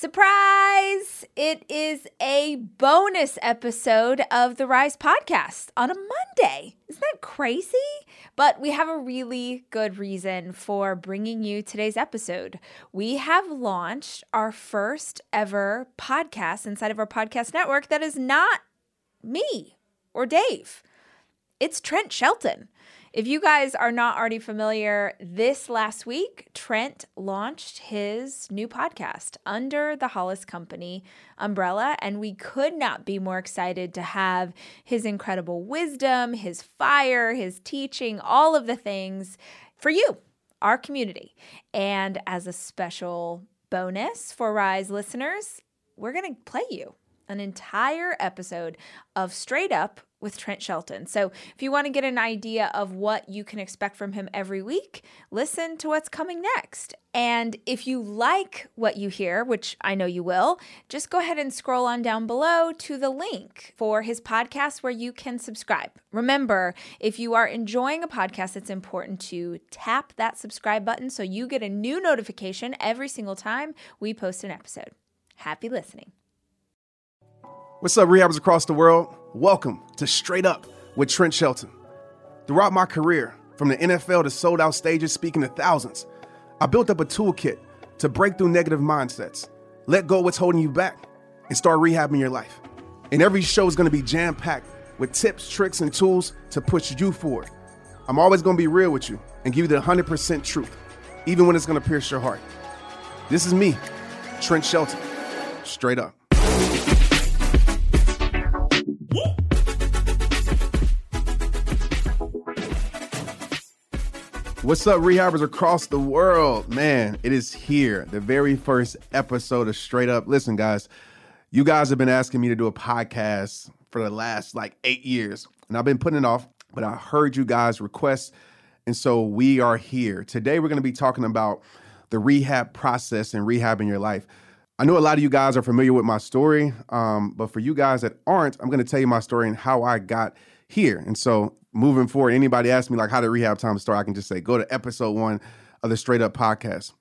Surprise! It is a bonus episode of the Rise podcast on a Monday. Isn't that crazy? But we have a really good reason for bringing you today's episode. We have launched our first ever podcast inside of our podcast network that is not me or Dave, it's Trent Shelton. If you guys are not already familiar, this last week, Trent launched his new podcast under the Hollis Company umbrella, and we could not be more excited to have his incredible wisdom, his fire, his teaching, all of the things for you, our community. And as a special bonus for Rise listeners, we're going to play you an entire episode of Straight Up with Trent Shelton. So, if you want to get an idea of what you can expect from him every week, listen to what's coming next. And if you like what you hear, which I know you will, just go ahead and scroll on down below to the link for his podcast where you can subscribe. Remember, if you are enjoying a podcast, it's important to tap that subscribe button so you get a new notification every single time we post an episode. Happy listening. What's up, rehabbers across the world? Welcome to Straight Up with Trent Shelton. Throughout my career, from the NFL to sold out stages speaking to thousands, I built up a toolkit to break through negative mindsets, let go of what's holding you back, and start rehabbing your life. And every show is gonna be jam packed with tips, tricks, and tools to push you forward. I'm always gonna be real with you and give you the 100% truth, even when it's gonna pierce your heart. This is me, Trent Shelton. Straight up. What's up, rehabbers across the world? Man, it is here. The very first episode of Straight Up. Listen, guys, you guys have been asking me to do a podcast for the last like eight years, and I've been putting it off, but I heard you guys request, and so we are here. Today, we're going to be talking about the rehab process and rehabbing your life. I know a lot of you guys are familiar with my story, um, but for you guys that aren't, I'm going to tell you my story and how I got here. And so moving forward, anybody ask me like how did rehab time start, I can just say go to episode one of the Straight Up podcast.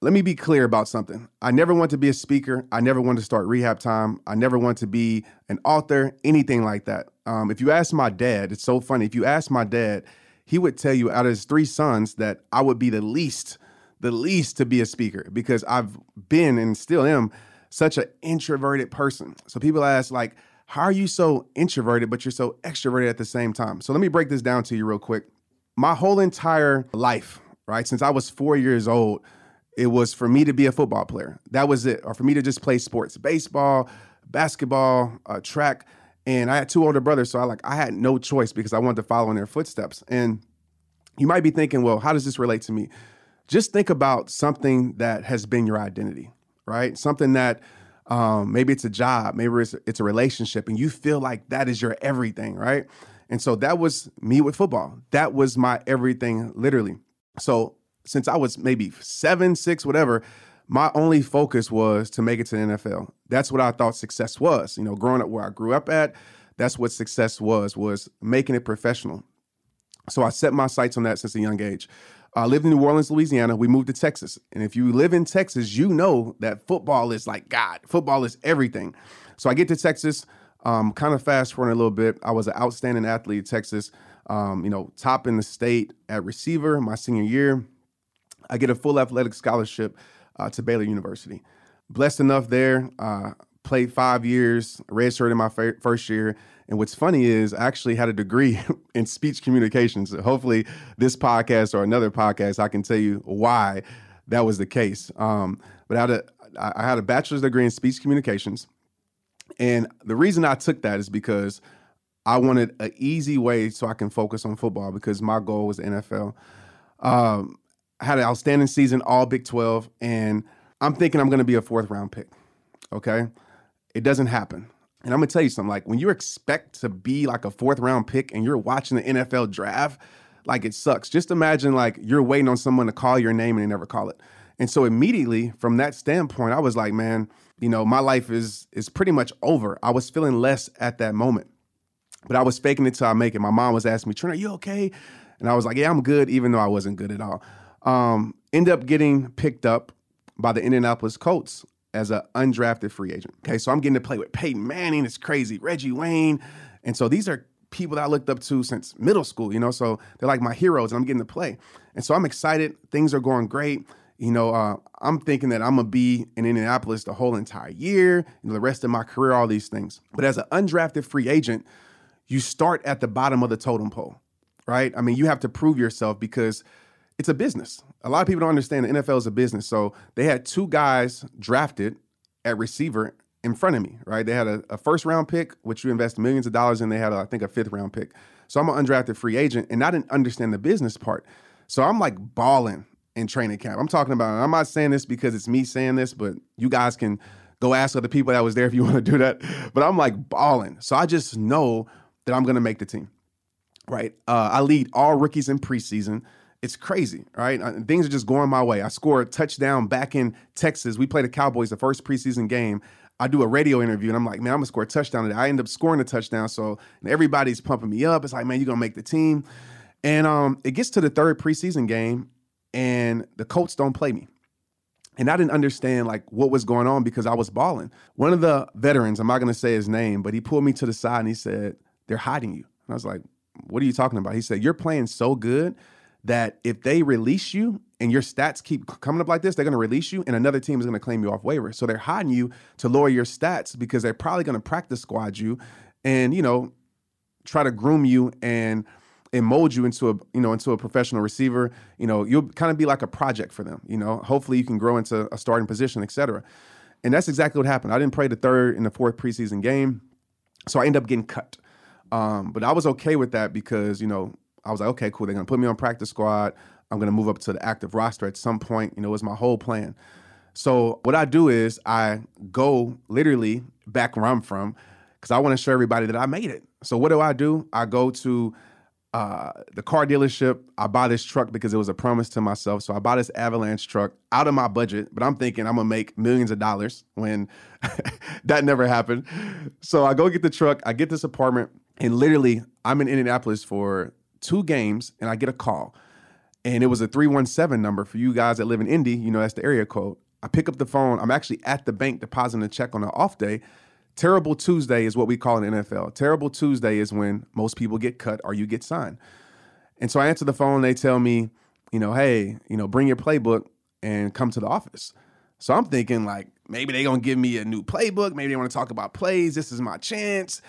Let me be clear about something. I never want to be a speaker. I never want to start rehab time. I never want to be an author, anything like that. Um, if you ask my dad, it's so funny. If you ask my dad, he would tell you out of his three sons that I would be the least, the least to be a speaker because I've been and still am such an introverted person. So people ask like, how are you so introverted, but you're so extroverted at the same time? So let me break this down to you real quick. My whole entire life, right, since I was four years old, it was for me to be a football player. That was it, or for me to just play sports, baseball, basketball, uh, track. And I had two older brothers, so I like I had no choice because I wanted to follow in their footsteps. And you might be thinking, well, how does this relate to me? Just think about something that has been your identity, right? Something that um, maybe it's a job, maybe it's, it's a relationship, and you feel like that is your everything, right? And so that was me with football. That was my everything, literally. So since I was maybe seven, six, whatever, my only focus was to make it to the NFL. That's what I thought success was. You know, growing up where I grew up at, that's what success was, was making it professional. So I set my sights on that since a young age. I lived in New Orleans, Louisiana. We moved to Texas. And if you live in Texas, you know that football is like God. Football is everything. So I get to Texas, um, kind of fast forward a little bit. I was an outstanding athlete at Texas, um, you know, top in the state at receiver my senior year. I get a full athletic scholarship uh, to Baylor University. Blessed enough there, uh, played five years, redshirted in my f- first year, and what's funny is I actually had a degree in speech communications. So hopefully, this podcast or another podcast, I can tell you why that was the case. Um, but I had, a, I had a bachelor's degree in speech communications. And the reason I took that is because I wanted an easy way so I can focus on football because my goal was NFL. Um, I had an outstanding season, all Big 12, and I'm thinking I'm going to be a fourth round pick. Okay. It doesn't happen. And I'm gonna tell you something. Like when you expect to be like a fourth round pick and you're watching the NFL draft, like it sucks. Just imagine like you're waiting on someone to call your name and they never call it. And so immediately from that standpoint, I was like, man, you know, my life is is pretty much over. I was feeling less at that moment. But I was faking it till I make it. My mom was asking me, Trent, are you okay? And I was like, yeah, I'm good, even though I wasn't good at all. Um, end up getting picked up by the Indianapolis Colts as an undrafted free agent. Okay, so I'm getting to play with Peyton Manning. It's crazy. Reggie Wayne. And so these are people that I looked up to since middle school, you know, so they're like my heroes and I'm getting to play. And so I'm excited. Things are going great. You know, uh, I'm thinking that I'm gonna be in Indianapolis the whole entire year, you know, the rest of my career, all these things. But as an undrafted free agent, you start at the bottom of the totem pole, right? I mean, you have to prove yourself because it's a business. A lot of people don't understand the NFL is a business. So they had two guys drafted at receiver in front of me, right? They had a, a, first round pick, which you invest millions of dollars in. They had, a, I think, a fifth round pick. So I'm an undrafted free agent, and I didn't understand the business part. So I'm like balling in training camp. I'm talking about, I'm not saying this because it's me saying this, but you guys can go ask other people that was there if you want to do that. But I'm like balling. So I just know that I'm going to make the team, right? Uh, I lead all rookies in preseason. It's crazy, right? Uh, things are just going my way. I scored a touchdown back in Texas. We played the Cowboys the first preseason game. I do a radio interview and I'm like, man, I'm gonna score a touchdown today. I end up scoring a touchdown. So everybody's pumping me up. It's like, man, you're gonna make the team. And um, it gets to the third preseason game, and the Colts don't play me. And I didn't understand like what was going on because I was balling. One of the veterans, I'm not gonna say his name, but he pulled me to the side and he said, They're hiding you. And I was like, What are you talking about? He said, You're playing so good that if they release you and your stats keep coming up like this, they're going to release you and another team is going to claim you off waiver. So they're hiding you to lower your stats because they're probably going to practice squad you and, you know, try to groom you and and mold you into a you know into a professional receiver. You know you'll kind of be like a project for them you know? Hopefully you can grow into a starting position etc and that's exactly what happened. I didn't play the third and the fourth preseason game so i ended up getting cut. Um, but i was okay with that because you know I was like, okay, cool. They're gonna put me on practice squad. I'm gonna move up to the active roster at some point. You know, it was my whole plan. So what I do is I go literally back where I'm from because I want to show everybody that I made it. So what do I do? I go to uh, the car dealership. I buy this truck because it was a promise to myself. So I buy this Avalanche truck out of my budget, but I'm thinking I'm gonna make millions of dollars when that never happened. So I go get the truck. I get this apartment, and literally I'm in Indianapolis for two games and I get a call. And it was a 317 number for you guys that live in Indy, you know, that's the area code. I pick up the phone. I'm actually at the bank depositing a check on an off day. Terrible Tuesday is what we call in NFL. Terrible Tuesday is when most people get cut or you get signed. And so I answer the phone. They tell me, you know, hey, you know, bring your playbook and come to the office. So I'm thinking like maybe they're gonna give me a new playbook. Maybe they want to talk about plays. This is my chance.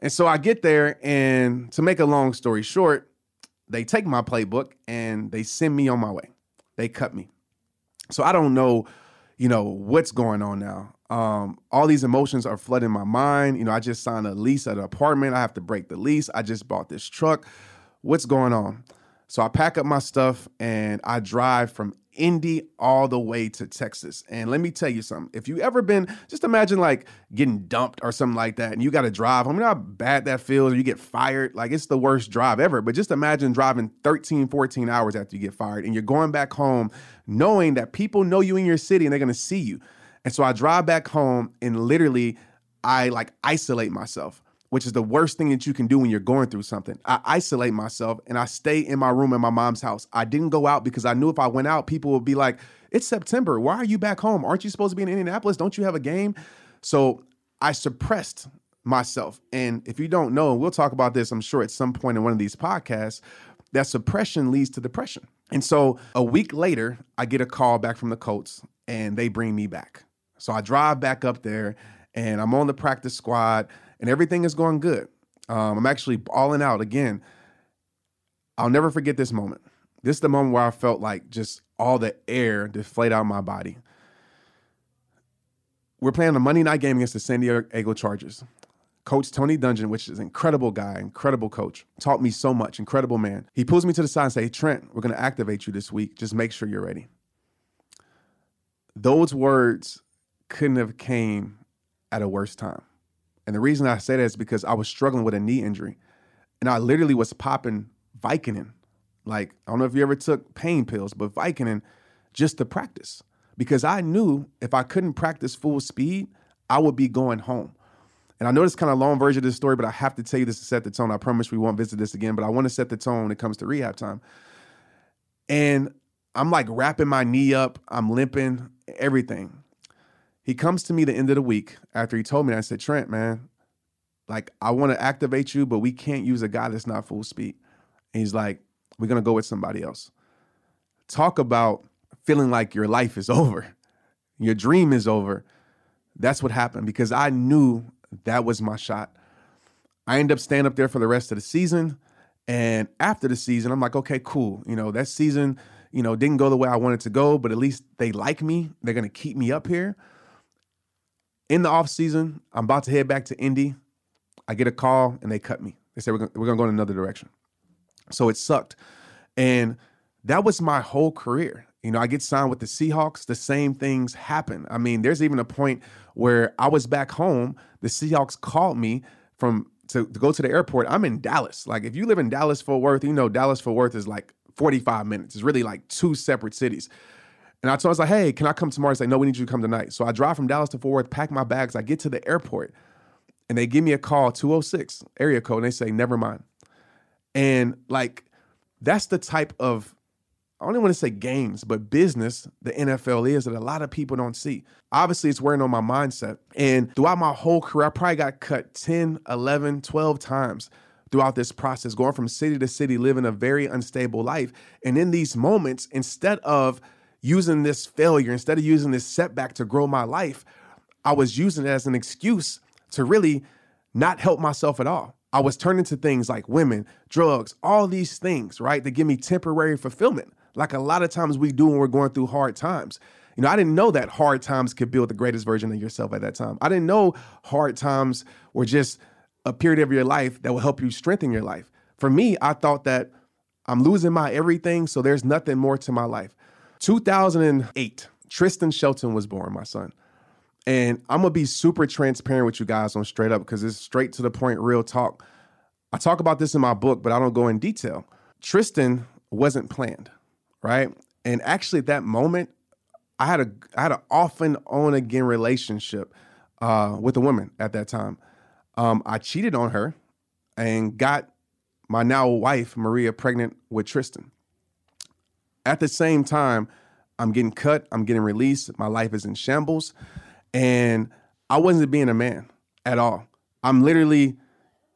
And so I get there, and to make a long story short, they take my playbook and they send me on my way. They cut me. So I don't know, you know, what's going on now. Um, all these emotions are flooding my mind. You know, I just signed a lease at an apartment. I have to break the lease. I just bought this truck. What's going on? So I pack up my stuff and I drive from Indy all the way to Texas. And let me tell you something. If you ever been, just imagine like getting dumped or something like that, and you got to drive. I mean, how bad that feels, or you get fired. Like it's the worst drive ever. But just imagine driving 13, 14 hours after you get fired, and you're going back home knowing that people know you in your city and they're gonna see you. And so I drive back home and literally I like isolate myself which is the worst thing that you can do when you're going through something. I isolate myself and I stay in my room in my mom's house. I didn't go out because I knew if I went out, people would be like, it's September. Why are you back home? Aren't you supposed to be in Indianapolis? Don't you have a game? So I suppressed myself. And if you don't know, we'll talk about this, I'm sure, at some point in one of these podcasts, that suppression leads to depression. And so a week later, I get a call back from the Colts and they bring me back. So I drive back up there and I'm on the practice squad and everything is going good. Um, I'm actually balling out again. I'll never forget this moment. This is the moment where I felt like just all the air deflate out of my body. We're playing a Monday night game against the San Diego Chargers. Coach Tony Dungy, which is an incredible guy, incredible coach, taught me so much, incredible man. He pulls me to the side and say, Trent, we're going to activate you this week. Just make sure you're ready. Those words couldn't have came at a worse time. And the reason I say that is because I was struggling with a knee injury. And I literally was popping Vicodin. Like, I don't know if you ever took pain pills, but Vicodin just to practice. Because I knew if I couldn't practice full speed, I would be going home. And I know this kind of long version of this story, but I have to tell you this to set the tone. I promise we won't visit this again, but I want to set the tone when it comes to rehab time. And I'm like wrapping my knee up, I'm limping, everything. He comes to me the end of the week after he told me. I said, Trent, man, like I want to activate you, but we can't use a guy that's not full speed. And he's like, we're gonna go with somebody else. Talk about feeling like your life is over, your dream is over. That's what happened because I knew that was my shot. I end up staying up there for the rest of the season. And after the season, I'm like, okay, cool. You know, that season, you know, didn't go the way I wanted to go, but at least they like me. They're gonna keep me up here. In the off season, I'm about to head back to Indy. I get a call and they cut me. They said we're gonna, we're gonna go in another direction. So it sucked. And that was my whole career. You know, I get signed with the Seahawks, the same things happen. I mean, there's even a point where I was back home, the Seahawks called me from to, to go to the airport. I'm in Dallas. Like if you live in Dallas Fort Worth, you know Dallas Fort Worth is like 45 minutes. It's really like two separate cities. And I told I was like, hey, can I come tomorrow? He's like, no, we need you to come tonight. So I drive from Dallas to Fort Worth, pack my bags. I get to the airport and they give me a call, 206 area code, and they say, never mind. And like, that's the type of, I even want to say games, but business the NFL is that a lot of people don't see. Obviously, it's wearing on my mindset. And throughout my whole career, I probably got cut 10, 11, 12 times throughout this process, going from city to city, living a very unstable life. And in these moments, instead of using this failure, instead of using this setback to grow my life, I was using it as an excuse to really not help myself at all. I was turning to things like women, drugs, all these things, right, that give me temporary fulfillment, like a lot of times we do when we're going through hard times. You know, I didn't know that hard times could build the greatest version of yourself at that time. I didn't know hard times were just a period of your life that will help you strengthen your life. For me, I thought that I'm losing my everything, so there's nothing more to my life. 2008, Tristan Shelton was born, my son. And I'm gonna be super transparent with you guys on straight up because it's straight to the point, real talk. I talk about this in my book, but I don't go in detail. Tristan wasn't planned, right? And actually, at that moment, I had a I had an off and on again relationship uh, with a woman at that time. Um, I cheated on her and got my now wife Maria pregnant with Tristan. At the same time, I'm getting cut, I'm getting released, my life is in shambles. And I wasn't being a man at all. I'm literally,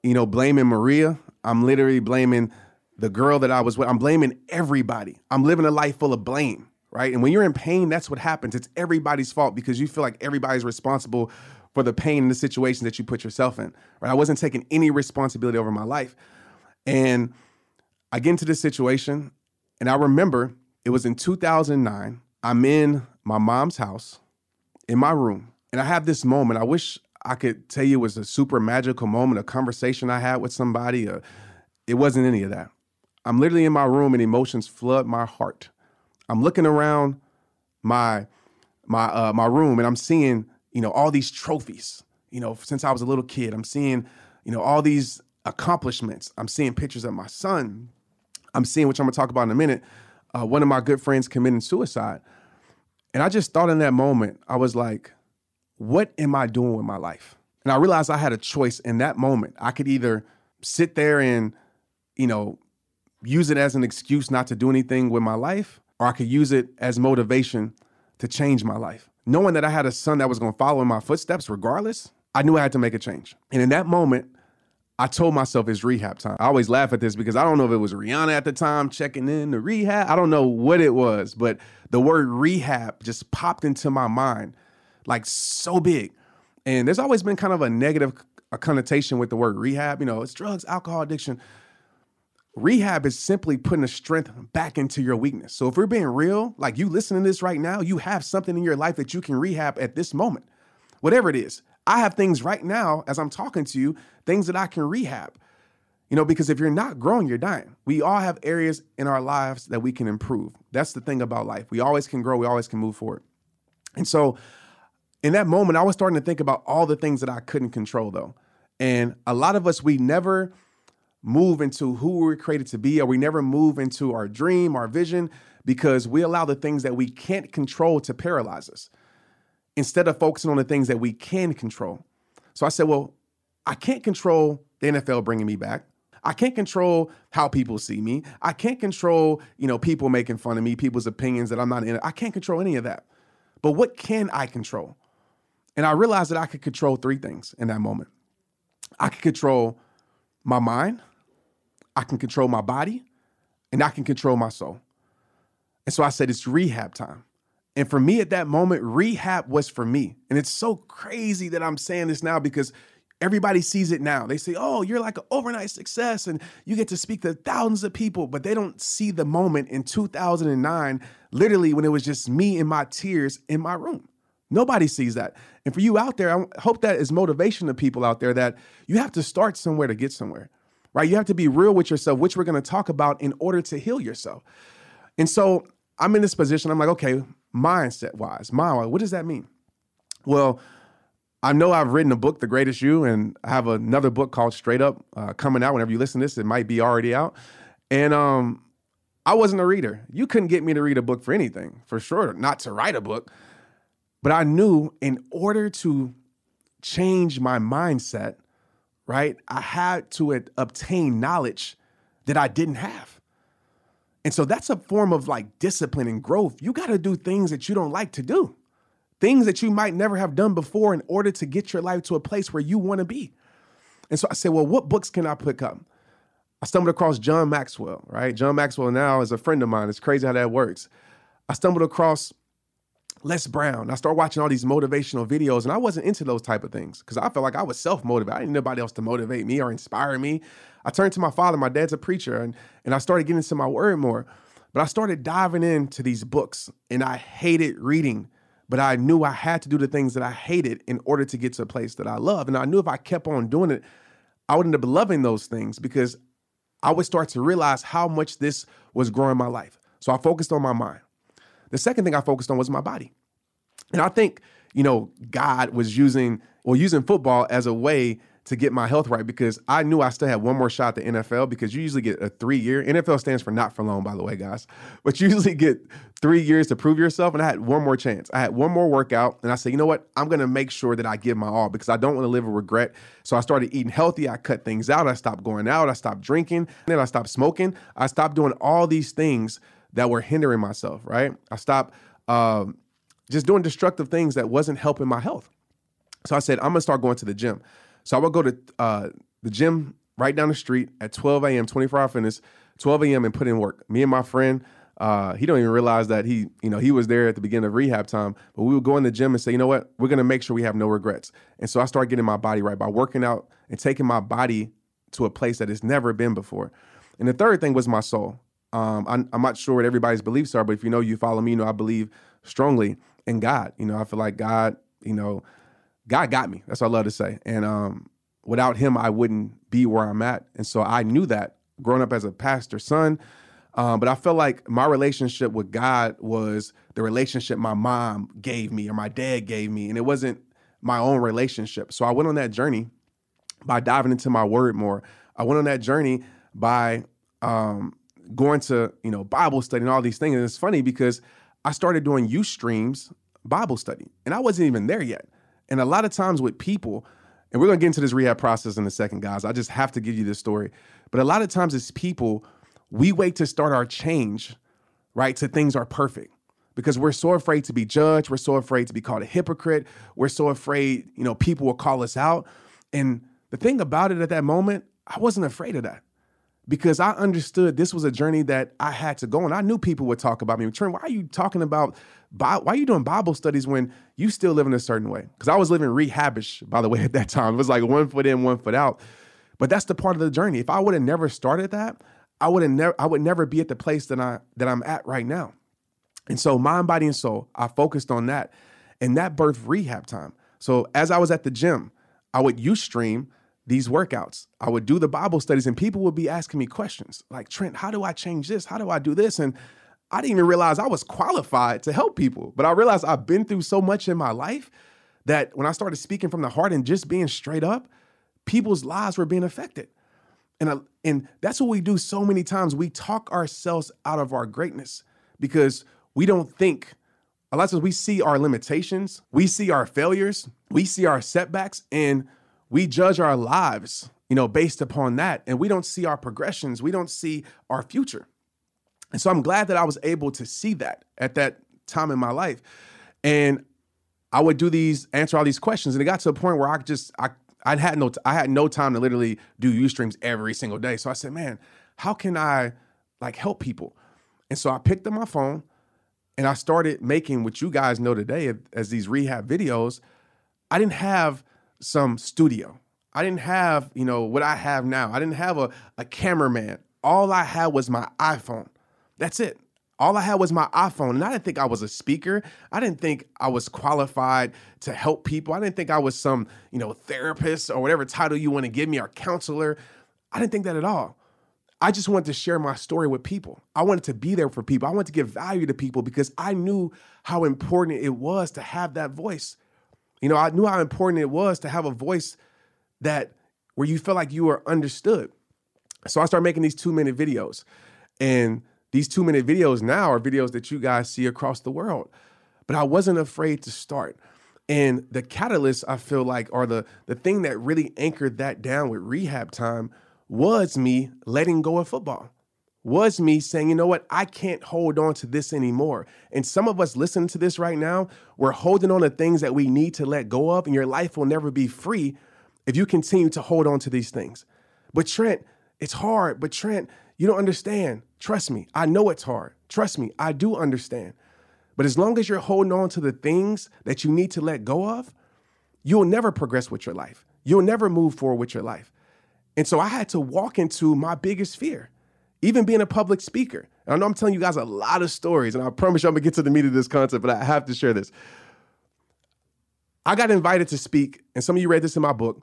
you know, blaming Maria. I'm literally blaming the girl that I was with. I'm blaming everybody. I'm living a life full of blame, right? And when you're in pain, that's what happens. It's everybody's fault because you feel like everybody's responsible for the pain and the situations that you put yourself in, right? I wasn't taking any responsibility over my life. And I get into this situation, and I remember it was in 2009. I'm in my mom's house in my room and I have this moment. I wish I could tell you it was a super magical moment, a conversation I had with somebody. Uh, it wasn't any of that. I'm literally in my room and emotions flood my heart. I'm looking around my my uh, my room and I'm seeing you know all these trophies. You know, since I was a little kid, I'm seeing you know all these accomplishments. I'm seeing pictures of my son. I'm seeing, which I'm gonna talk about in a minute, uh, one of my good friends committing suicide. And I just thought in that moment, I was like, what am I doing with my life? And I realized I had a choice in that moment. I could either sit there and, you know, use it as an excuse not to do anything with my life, or I could use it as motivation to change my life. Knowing that I had a son that was to follow in my footsteps regardless, I knew I had to make a change. And in that moment, I told myself it's rehab time. I always laugh at this because I don't know if it was Rihanna at the time checking in the rehab. I don't know what it was, but the word rehab just popped into my mind like so big. And there's always been kind of a negative a connotation with the word rehab. You know, it's drugs, alcohol addiction. Rehab is simply putting the strength back into your weakness. So if we're being real, like you listening to this right now, you have something in your life that you can rehab at this moment, whatever it is. I have things right now as I'm talking to you, things that I can rehab. You know, because if you're not growing, you're dying. We all have areas in our lives that we can improve. That's the thing about life. We always can grow, we always can move forward. And so in that moment, I was starting to think about all the things that I couldn't control, though. And a lot of us, we never move into who we were created to be, or we never move into our dream, our vision, because we allow the things that we can't control to paralyze us instead of focusing on the things that we can control. So I said, well, I can't control the NFL bringing me back. I can't control how people see me. I can't control, you know, people making fun of me, people's opinions that I'm not in. I can't control any of that. But what can I control? And I realized that I could control three things in that moment. I could control my mind, I can control my body, and I can control my soul. And so I said, it's rehab time. And for me at that moment, rehab was for me. And it's so crazy that I'm saying this now because everybody sees it now. They say, oh, you're like an overnight success and you get to speak to thousands of people, but they don't see the moment in 2009, literally when it was just me and my tears in my room. Nobody sees that. And for you out there, I hope that is motivation to people out there that you have to start somewhere to get somewhere, right? You have to be real with yourself, which we're going to talk about in order to heal yourself. And so I'm in this position. I'm like, okay, mindset wise, mind, what does that mean? Well, I know I've written a book, The Greatest You, and I have another book called Straight Up uh, coming out. Whenever you listen to this, it might be already out. And um, I wasn't a reader. You couldn't get me to read a book for anything, for sure, not to write a book. But I knew in order to change my mindset, right, I had to obtain knowledge that I didn't have. And so that's a form of like discipline and growth. You got to do things that you don't like to do, things that you might never have done before in order to get your life to a place where you want to be. And so I said, well, what books can I pick up? I stumbled across John Maxwell, right? John Maxwell now is a friend of mine. It's crazy how that works. I stumbled across Les Brown. I started watching all these motivational videos, and I wasn't into those type of things because I felt like I was self motivated. I didn't need nobody else to motivate me or inspire me. I turned to my father. My dad's a preacher, and and I started getting into my word more. But I started diving into these books, and I hated reading. But I knew I had to do the things that I hated in order to get to a place that I love. And I knew if I kept on doing it, I would end up loving those things because I would start to realize how much this was growing my life. So I focused on my mind. The second thing I focused on was my body. And I think, you know, God was using or using football as a way to get my health right because I knew I still had one more shot at the NFL because you usually get a three year. NFL stands for not for long, by the way, guys. But you usually get three years to prove yourself. And I had one more chance. I had one more workout. And I said, you know what? I'm going to make sure that I give my all because I don't want to live with regret. So I started eating healthy. I cut things out. I stopped going out. I stopped drinking. Then I stopped smoking. I stopped doing all these things that were hindering myself, right? I stopped um, just doing destructive things that wasn't helping my health. So I said, I'm gonna start going to the gym. So I would go to uh, the gym right down the street at 12 a.m., 24 hour fitness, 12 a.m. and put in work. Me and my friend, uh, he don't even realize that he, you know, he was there at the beginning of rehab time. But we would go in the gym and say, you know what, we're gonna make sure we have no regrets. And so I started getting my body right by working out and taking my body to a place that it's never been before. And the third thing was my soul. Um, I'm, I'm, not sure what everybody's beliefs are, but if you know you follow me, you know I believe strongly in God. You know, I feel like God, you know, God got me. That's what I love to say. And um, without Him, I wouldn't be where I'm at. And so I knew that growing up as a pastor's son. Um, but I felt like my relationship with God was the relationship my mom gave me or my dad gave me, and it wasn't my own relationship. So I went on that journey by diving into my word more. I went on that journey by um, going to you know Bible study and all these things. And it's funny because I started doing Ustreams Bible study, and I wasn't even there yet. And a lot of times with people, and we're gonna get into this rehab process in a second, guys. I just have to give you this story. But a lot of times it's people, we wait to start our change, right? To things are perfect because we're so afraid to be judged. We're so afraid to be called a hypocrite. We're so afraid, you know, people will call us out. And the thing about it at that moment, I wasn't afraid of that because I understood this was a journey that I had to go on. I knew people would talk about me. Trent, why are you talking about, why are you doing Bible studies when you still live in a certain way? Because I was living rehabish, by the way, at that time. It was like one foot in, one foot out. But that's the part of the journey. If I would have never started that, I would have never, I would never be at the place that I that I'm at right now. And so, mind, body, and soul, I focused on that, and that birth rehab time. So as I was at the gym, I would Ustream these workouts. I would do the Bible studies and people would be asking me questions like, Trent, how do I change this? How do I do this? And I didn't even realize I was qualified to help people. But I realized I've been through so much in my life that when I started speaking from the heart and just being straight up, people's lives were being affected. And, I, and that's what we do so many times. We talk ourselves out of our greatness because we don't think a lot of times we see our limitations, we see our failures, we see our setbacks, and we judge our lives, you know, based upon that. And we don't see our progressions, we don't see our future. And so I'm glad that I was able to see that at that time in my life. And I would do these, answer all these questions, and it got to a point where I just I I had no I had no time to literally do Ustreams every single day. So I said, man, how can I like help people? And so I picked up my phone and I started making what you guys know today as these rehab videos. I didn't have some studio. I didn't have, you know, what I have now. I didn't have a, a cameraman. All I had was my iPhone. That's it. All I had was my iPhone. And I didn't think I was a speaker. I didn't think I was qualified to help people. I didn't think I was some, you know, therapist or whatever title you want to give me or counselor. I didn't think that at all. I just wanted to share my story with people. I wanted to be there for people. I wanted to give value to people because I knew how important it was to have that voice. You know, I knew how important it was to have a voice that where you felt like you were understood. So I started making these two minute videos. And these two minute videos now are videos that you guys see across the world. But I wasn't afraid to start. And the catalyst, I feel like, or the, the thing that really anchored that down with rehab time was me letting go of football, was me saying, you know what, I can't hold on to this anymore. And some of us listening to this right now, we're holding on to things that we need to let go of, and your life will never be free if you continue to hold on to these things. But Trent, it's hard. But Trent, you don't understand. Trust me, I know it's hard. Trust me, I do understand. But as long as you're holding on to the things that you need to let go of, you'll never progress with your life. You'll never move forward with your life. And so I had to walk into my biggest fear, even being a public speaker. I know I'm telling you guys a lot of stories, and I promise you I'm gonna get to the meat of this concept, but I have to share this. I got invited to speak, and some of you read this in my book,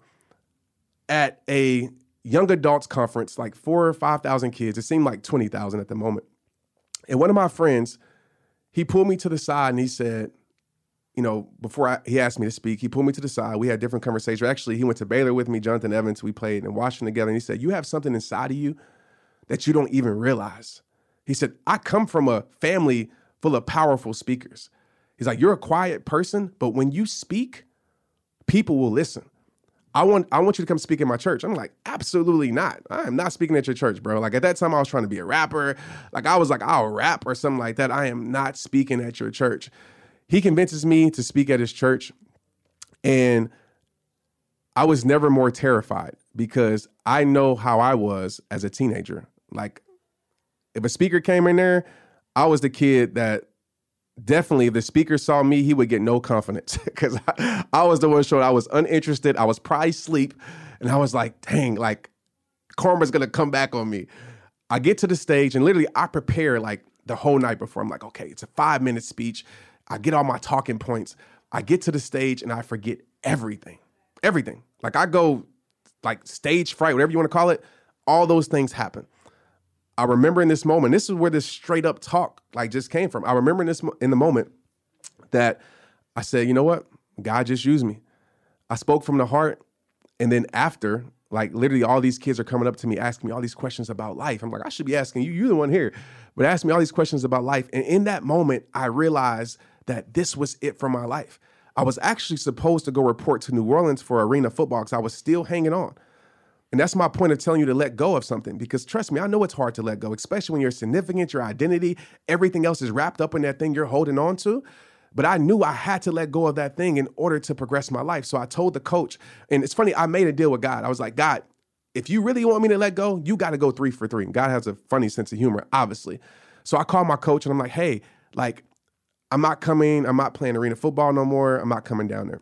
at a young adults conference, like four or 5,000 kids. It seemed like 20,000 at the moment. And one of my friends, he pulled me to the side and he said, you know, before I, he asked me to speak, he pulled me to the side. We had different conversations. Actually, he went to Baylor with me, Jonathan Evans. We played in Washington together. And he said, You have something inside of you that you don't even realize. He said, I come from a family full of powerful speakers. He's like, You're a quiet person, but when you speak, people will listen. I want I want you to come speak in my church. I'm like, absolutely not. I am not speaking at your church, bro. Like at that time, I was trying to be a rapper. Like I was like, I'll rap or something like that. I am not speaking at your church. He convinces me to speak at his church. And I was never more terrified because I know how I was as a teenager. Like, if a speaker came in there, I was the kid that definitely if the speaker saw me, he would get no confidence because I, I, was the one showing I was uninterested. I was probably asleep. And I was like, dang, like karma's gonna come back on me. I get to the stage and literally I prepare like the whole night before. I'm like, okay, it's a five minute speech. I get all my talking points. I get to the stage and I forget everything. Everything. Like I go like stage fright, whatever you want to call it. All those things happen. I remember in this moment, this is where this straight up talk like just came from. I remember in this in the moment that I said, you know what? God just used me. I spoke from the heart. And then after, like literally all these kids are coming up to me asking me all these questions about life. I'm like, I should be asking you, you're the one here. But ask me all these questions about life. And in that moment, I realized that this was it for my life. I was actually supposed to go report to New Orleans for arena football because I was still hanging on. And that's my point of telling you to let go of something because trust me, I know it's hard to let go, especially when you're significant, your identity, everything else is wrapped up in that thing you're holding on to. But I knew I had to let go of that thing in order to progress my life. So I told the coach, and it's funny, I made a deal with God. I was like, God, if you really want me to let go, you got to go three for three. God has a funny sense of humor, obviously. So I called my coach and I'm like, hey, like, I'm not coming, I'm not playing arena football no more. I'm not coming down there.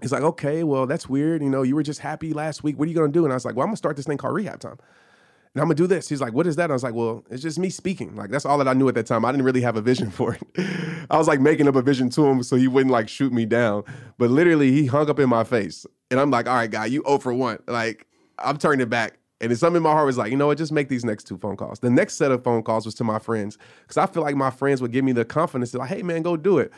He's like, okay, well, that's weird. You know, you were just happy last week. What are you gonna do? And I was like, well, I'm gonna start this thing called rehab time. And I'm gonna do this. He's like, what is that? And I was like, well, it's just me speaking. Like, that's all that I knew at that time. I didn't really have a vision for it. I was like making up a vision to him so he wouldn't like shoot me down. But literally, he hung up in my face. And I'm like, all right, guy, you 0 for one. Like, I'm turning it back. And something in my heart was like, you know what, just make these next two phone calls. The next set of phone calls was to my friends. Cause I feel like my friends would give me the confidence to like, hey man, go do it.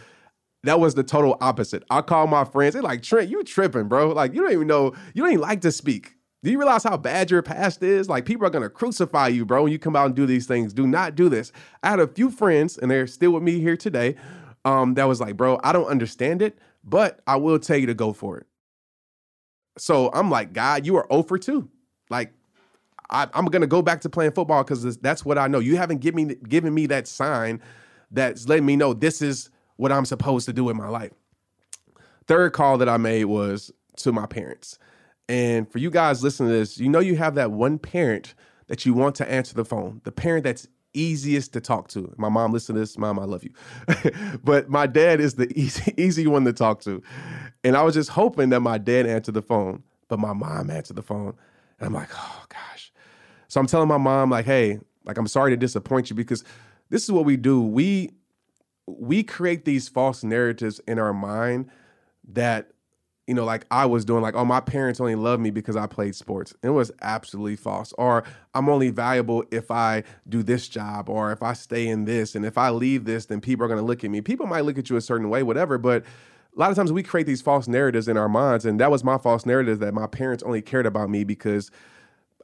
That was the total opposite. I call my friends, they're like, Trent, you tripping, bro. Like, you don't even know, you don't even like to speak. Do you realize how bad your past is? Like, people are gonna crucify you, bro, when you come out and do these things. Do not do this. I had a few friends, and they're still with me here today, um, that was like, bro, I don't understand it, but I will tell you to go for it. So I'm like, God, you are 0 for 2. Like, I, am gonna go back to playing football because that's what I know. You haven't given me given me that sign that's letting me know this is what I'm supposed to do in my life. third call that I made was to my parents. And for you guys listening to this, you know you have that one parent that you want to answer the phone, the parent that's easiest to talk to. My mom listen to this, mom, I love you. but my dad is the easy, easy one to talk to. And I was just hoping that my dad answered the phone, but my mom answered the phone. And I'm like, oh gosh. So I'm telling my mom, like, hey, like I'm sorry to disappoint you because this is what we do. We we create these false narratives in our mind that you know, like I was doing, like, oh, my parents only love me because I played sports. It was absolutely false. Or I'm only valuable if I do this job or if I stay in this. And if I leave this, then people are going to look at me. People might look at you a certain way, whatever. But a lot of times we create these false narratives in our minds. And that was my false narrative that my parents only cared about me because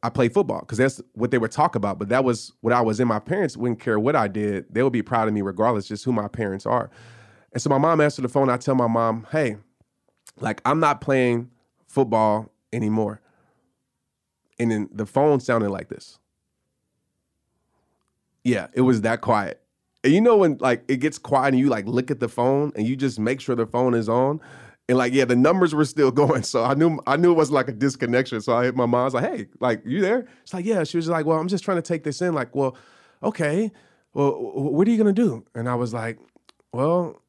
I played football, because that's what they would talk about. But that was what I was in. My parents wouldn't care what I did, they would be proud of me regardless, just who my parents are. And so my mom answered the phone. I tell my mom, hey, like I'm not playing football anymore. And then the phone sounded like this. Yeah, it was that quiet. And you know when like it gets quiet and you like look at the phone and you just make sure the phone is on. And like, yeah, the numbers were still going. So I knew I knew it was like a disconnection. So I hit my mom's like, hey, like, you there? it's like, yeah. She was like, well, I'm just trying to take this in. Like, well, okay. Well, what are you gonna do? And I was like, well,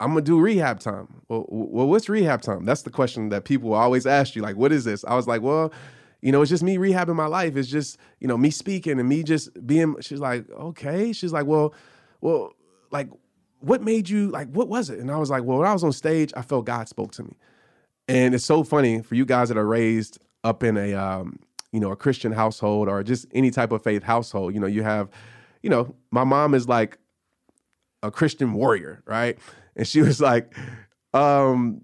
I'm gonna do rehab time. Well, well, what's rehab time? That's the question that people always ask you. Like, what is this? I was like, well, you know, it's just me rehabbing my life. It's just, you know, me speaking and me just being. She's like, okay. She's like, well, well, like, what made you like? What was it? And I was like, well, when I was on stage, I felt God spoke to me. And it's so funny for you guys that are raised up in a, um, you know, a Christian household or just any type of faith household. You know, you have, you know, my mom is like a Christian warrior, right? and she was like, um,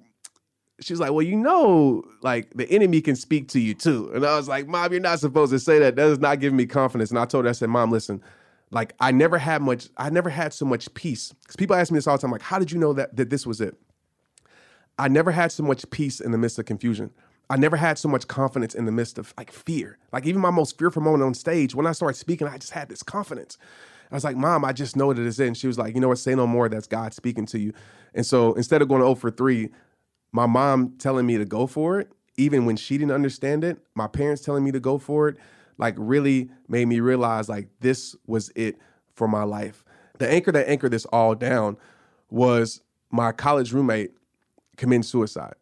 she was like, well, you know, like the enemy can speak to you too. And I was like, Mom, you're not supposed to say that. That is not giving me confidence. And I told her, I said, Mom, listen, like I never had much, I never had so much peace. Because people ask me this all the time, like, how did you know that that this was it? I never had so much peace in the midst of confusion. I never had so much confidence in the midst of like fear. Like even my most fearful moment on stage, when I started speaking, I just had this confidence. I was like, Mom, I just know that it's in. She was like, You know what? Say no more. That's God speaking to you. And so instead of going 0 for 3, my mom telling me to go for it, even when she didn't understand it, my parents telling me to go for it, like really made me realize like this was it for my life. The anchor that anchored this all down was my college roommate committing suicide.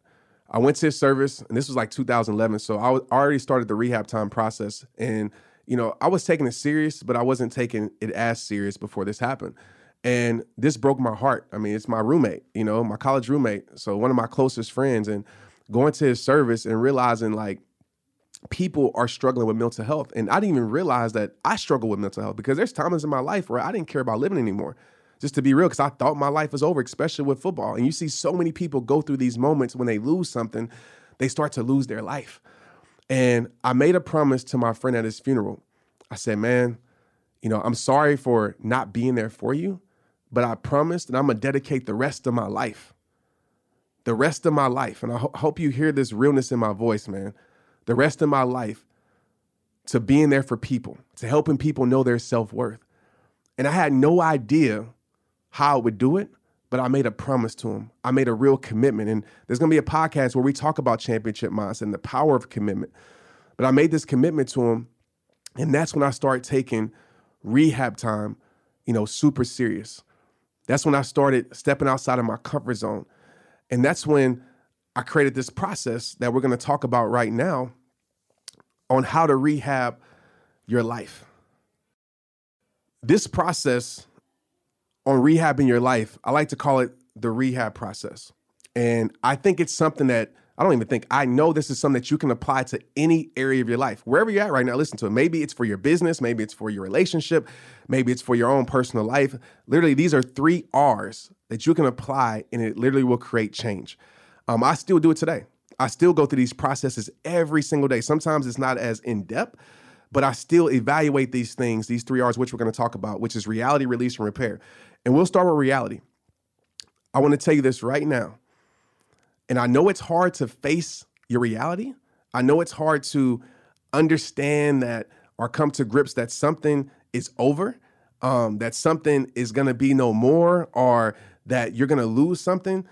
I went to his service, and this was like 2011. So I already started the rehab time process, and you know, I was taking it serious, but I wasn't taking it as serious before this happened. And this broke my heart. I mean, it's my roommate, you know, my college roommate. So one of my closest friends and going to his service and realizing like people are struggling with mental health. And I didn't even realize that I struggle with mental health because there's times in my life where I didn't care about living anymore. Just to be real, because I thought my life was over, especially with football. And you see so many people go through these moments when they lose something, they start to lose their life. And I made a promise to my friend at his funeral. I said, man, you know, I'm sorry for not being there for you, but I promised that I'm gonna dedicate the rest of my life, the rest of my life, and I ho- hope you hear this realness in my voice, man. The rest of my life to being there for people, to helping people know their self worth. And I had no idea how I would do it, but I made a promise to him. I made a real commitment. And there's gonna be a podcast where we talk about championship mindset and the power of commitment. But I made this commitment to him. And that's when I started taking rehab time, you know, super serious. That's when I started stepping outside of my comfort zone. And that's when I created this process that we're gonna talk about right now on how to rehab your life. This process on rehabbing your life, I like to call it the rehab process. And I think it's something that I don't even think I know this is something that you can apply to any area of your life. Wherever you're at right now, listen to it. Maybe it's for your business, maybe it's for your relationship, maybe it's for your own personal life. Literally, these are three R's that you can apply and it literally will create change. Um, I still do it today. I still go through these processes every single day. Sometimes it's not as in depth, but I still evaluate these things, these three R's, which we're going to talk about, which is reality, release, and repair. And we'll start with reality. I want to tell you this right now. And I know it's hard to face your reality. I know it's hard to understand that or come to grips that something is over, um, that something is going to be no more, or that you're going to lose something.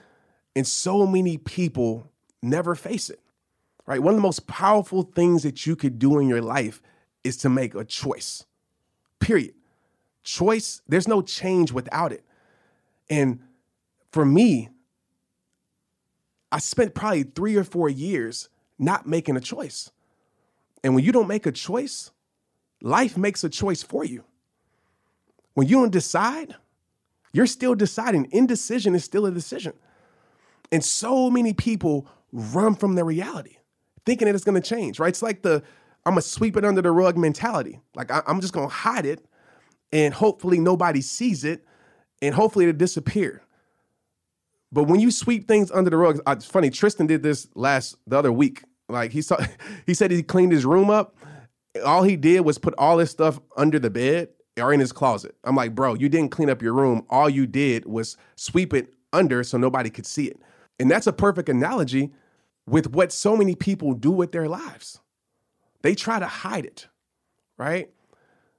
And so many people never face it, right? One of the most powerful things that you could do in your life is to make a choice, period. Choice, there's no change without it. And for me, I spent probably three or four years not making a choice. And when you don't make a choice, life makes a choice for you. When you don't decide, you're still deciding. Indecision is still a decision. And so many people run from the reality, thinking that it's gonna change, right? It's like the I'm gonna sweep it under the rug mentality. Like I, am just gonna hide it and hopefully nobody sees it and hopefully it'll disappear. But when you sweep things under the rug, it's funny. Tristan did this last the other week. Like he saw, he said he cleaned his room up. All he did was put all his stuff under the bed or in his closet. I'm like, bro, you didn't clean up your room. All you did was sweep it under so nobody could see it. And that's a perfect analogy with what so many people do with their lives. They try to hide it, right?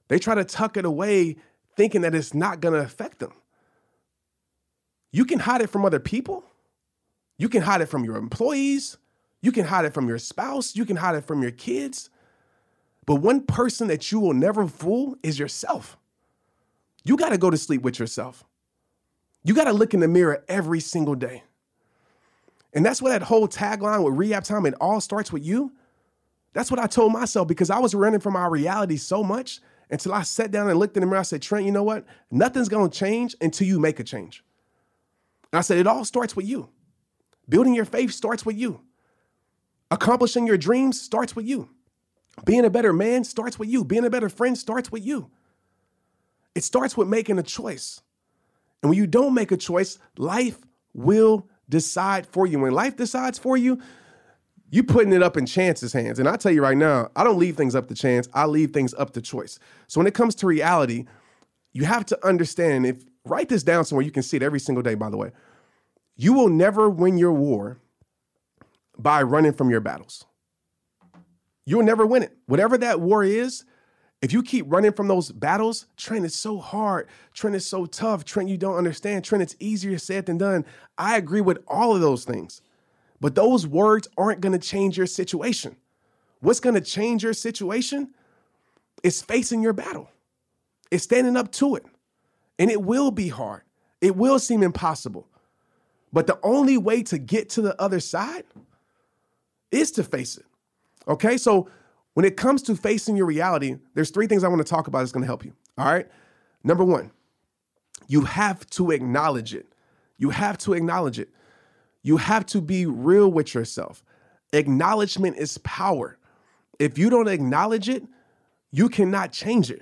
They try to tuck it away thinking that it's not going to affect them. You can hide it from other people. You can hide it from your employees. You can hide it from your spouse. You can hide it from your kids. But one person that you will never fool is yourself. You got to go to sleep with yourself. You got to look in the mirror every single day. And that's what that whole tagline with RehabTime, it all starts with you. That's what I told myself because I was running from our reality so much until I sat down and looked in the mirror. I said, Trent, you know what? Nothing's going to change until you make a change. And I said, it all starts with you. Building your faith starts with you. Accomplishing your dreams starts with you. Being a better man starts with you. Being a better friend starts with you. It starts with making a choice. And when you don't make a choice, life will decide for you. When life decides for you, you putting it up in chance's hands. And I tell you right now, I don't leave things up to chance. I leave things up to choice. So when it comes to reality, you have to understand if write this down somewhere you can see it every single day by the way. You will never win your war by running from your battles. You'll never win it. Whatever that war is, if you keep running from those battles, Trent, it's so hard. Trent, is so tough. Trent, you don't understand. Trent, it's easier said than done. I agree with all of those things. But those words aren't going to change your situation. What's going to change your situation is facing your battle, it's standing up to it. And it will be hard, it will seem impossible. But the only way to get to the other side is to face it. Okay, so when it comes to facing your reality, there's three things I want to talk about that's going to help you. All right. Number one, you have to acknowledge it. You have to acknowledge it. You have to be real with yourself. Acknowledgement is power. If you don't acknowledge it, you cannot change it.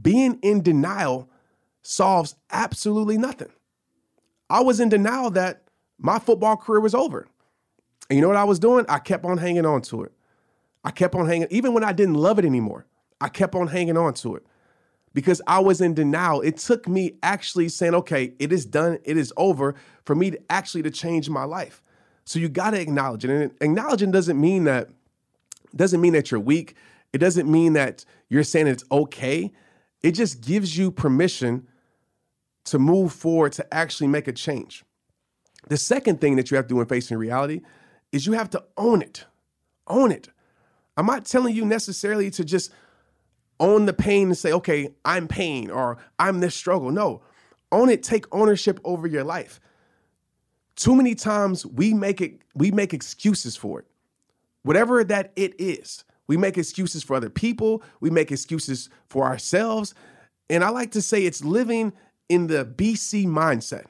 Being in denial solves absolutely nothing. I was in denial that my football career was over. And you know what I was doing? I kept on hanging on to it. I kept on hanging, even when I didn't love it anymore, I kept on hanging on to it because I was in denial. It took me actually saying, okay, it is done, it is over for me to actually to change my life. So you got to acknowledge it. And acknowledging doesn't mean that doesn't mean that you're weak. It doesn't mean that you're saying it's okay. It just gives you permission to move forward to actually make a change. The second thing that you have to do in facing reality is you have to own it. Own it. I'm not telling you necessarily to just own the pain and say, okay, I'm pain or I'm this struggle. No, own it, take ownership over your life. Too many times we make it, we make excuses for it. Whatever that it is. We make excuses for other people, we make excuses for ourselves. And I like to say it's living in the BC mindset.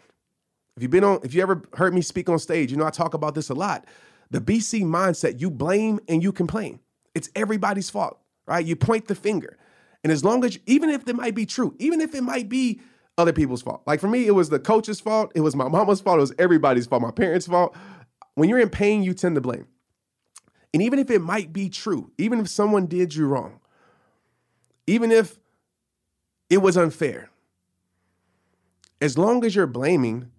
If you've been on, if you ever heard me speak on stage, you know I talk about this a lot. The BC mindset, you blame and you complain. It's everybody's fault, right? You point the finger. And as long as, you, even if it might be true, even if it might be other people's fault. Like for me, it was the coach's fault, it was my mama's fault, it was everybody's fault, my parents' fault. When you're in pain, you tend to blame. And even if it might be true, even if someone did you wrong, even if it was unfair, as long as you're blaming,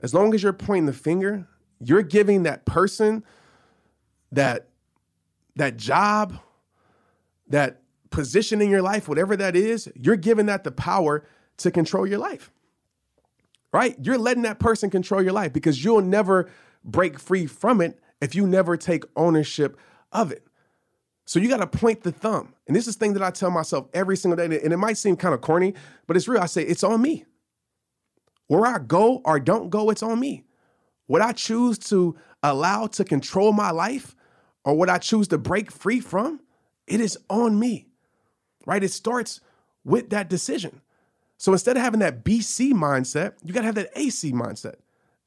as long as you're pointing the finger, you're giving that person that that job, that position in your life, whatever that is, you're giving that the power to control your life. right? You're letting that person control your life because you'll never break free from it if you never take ownership of it. So you got to point the thumb. And this is thing that I tell myself every single day. And it might seem kind of corny, but it's real. I say, it's on me. Where I go or don't go, it's on me. What I choose to allow to control my life or what I choose to break free from, it is on me, right? It starts with that decision. So instead of having that BC mindset, you got to have that AC mindset.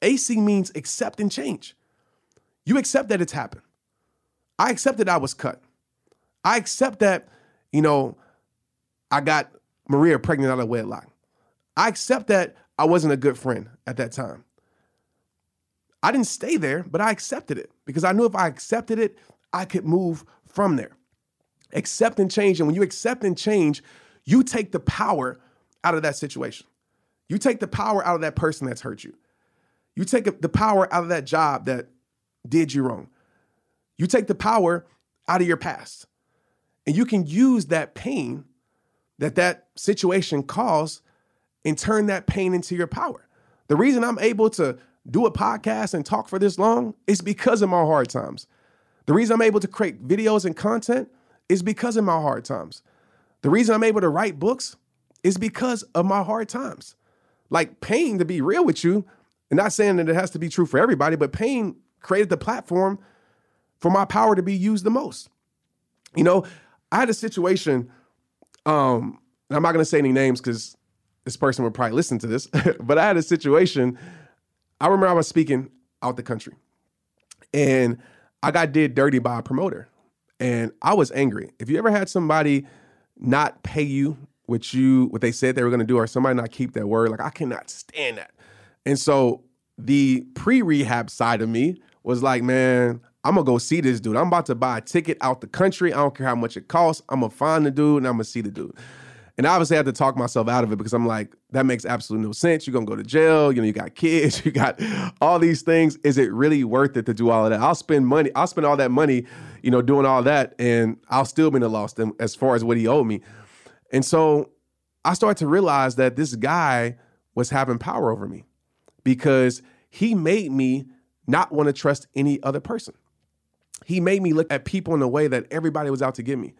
AC means accept and change. You accept that it's happened. I accept that I was cut. I accept that, you know, I got Maria pregnant out of wedlock. I accept that I wasn't a good friend at that time. I didn't stay there, but I accepted it because I knew if I accepted it, I could move from there. Accept and change. And when you accept and change, you take the power out of that situation. You take the power out of that person that's hurt you. You take the power out of that job that did you wrong. You take the power out of your past. And you can use that pain that that situation caused and turn that pain into your power. The reason I'm able to do a podcast and talk for this long is because of my hard times. The reason I'm able to create videos and content is because of my hard times. The reason I'm able to write books is because of my hard times. Like pain, to be real with you, and not saying that it has to be true for everybody, but pain created the platform for my power to be used the most. You know, I had a situation, um, I'm not gonna say any names because this person would probably listen to this, but I had a situation. I remember I was speaking out the country and I got did dirty by a promoter and I was angry. If you ever had somebody not pay you what you what they said they were going to do or somebody not keep their word, like I cannot stand that. And so the pre-rehab side of me was like, man, I'm gonna go see this dude. I'm about to buy a ticket out the country. I don't care how much it costs. I'm gonna find the dude and I'm gonna see the dude. And obviously, I had to talk myself out of it because I'm like, that makes absolutely no sense. You're gonna go to jail. You know, you got kids. You got all these things. Is it really worth it to do all of that? I'll spend money. I'll spend all that money, you know, doing all that, and I'll still be in the loss as far as what he owed me. And so I started to realize that this guy was having power over me because he made me not want to trust any other person. He made me look at people in a way that everybody was out to get me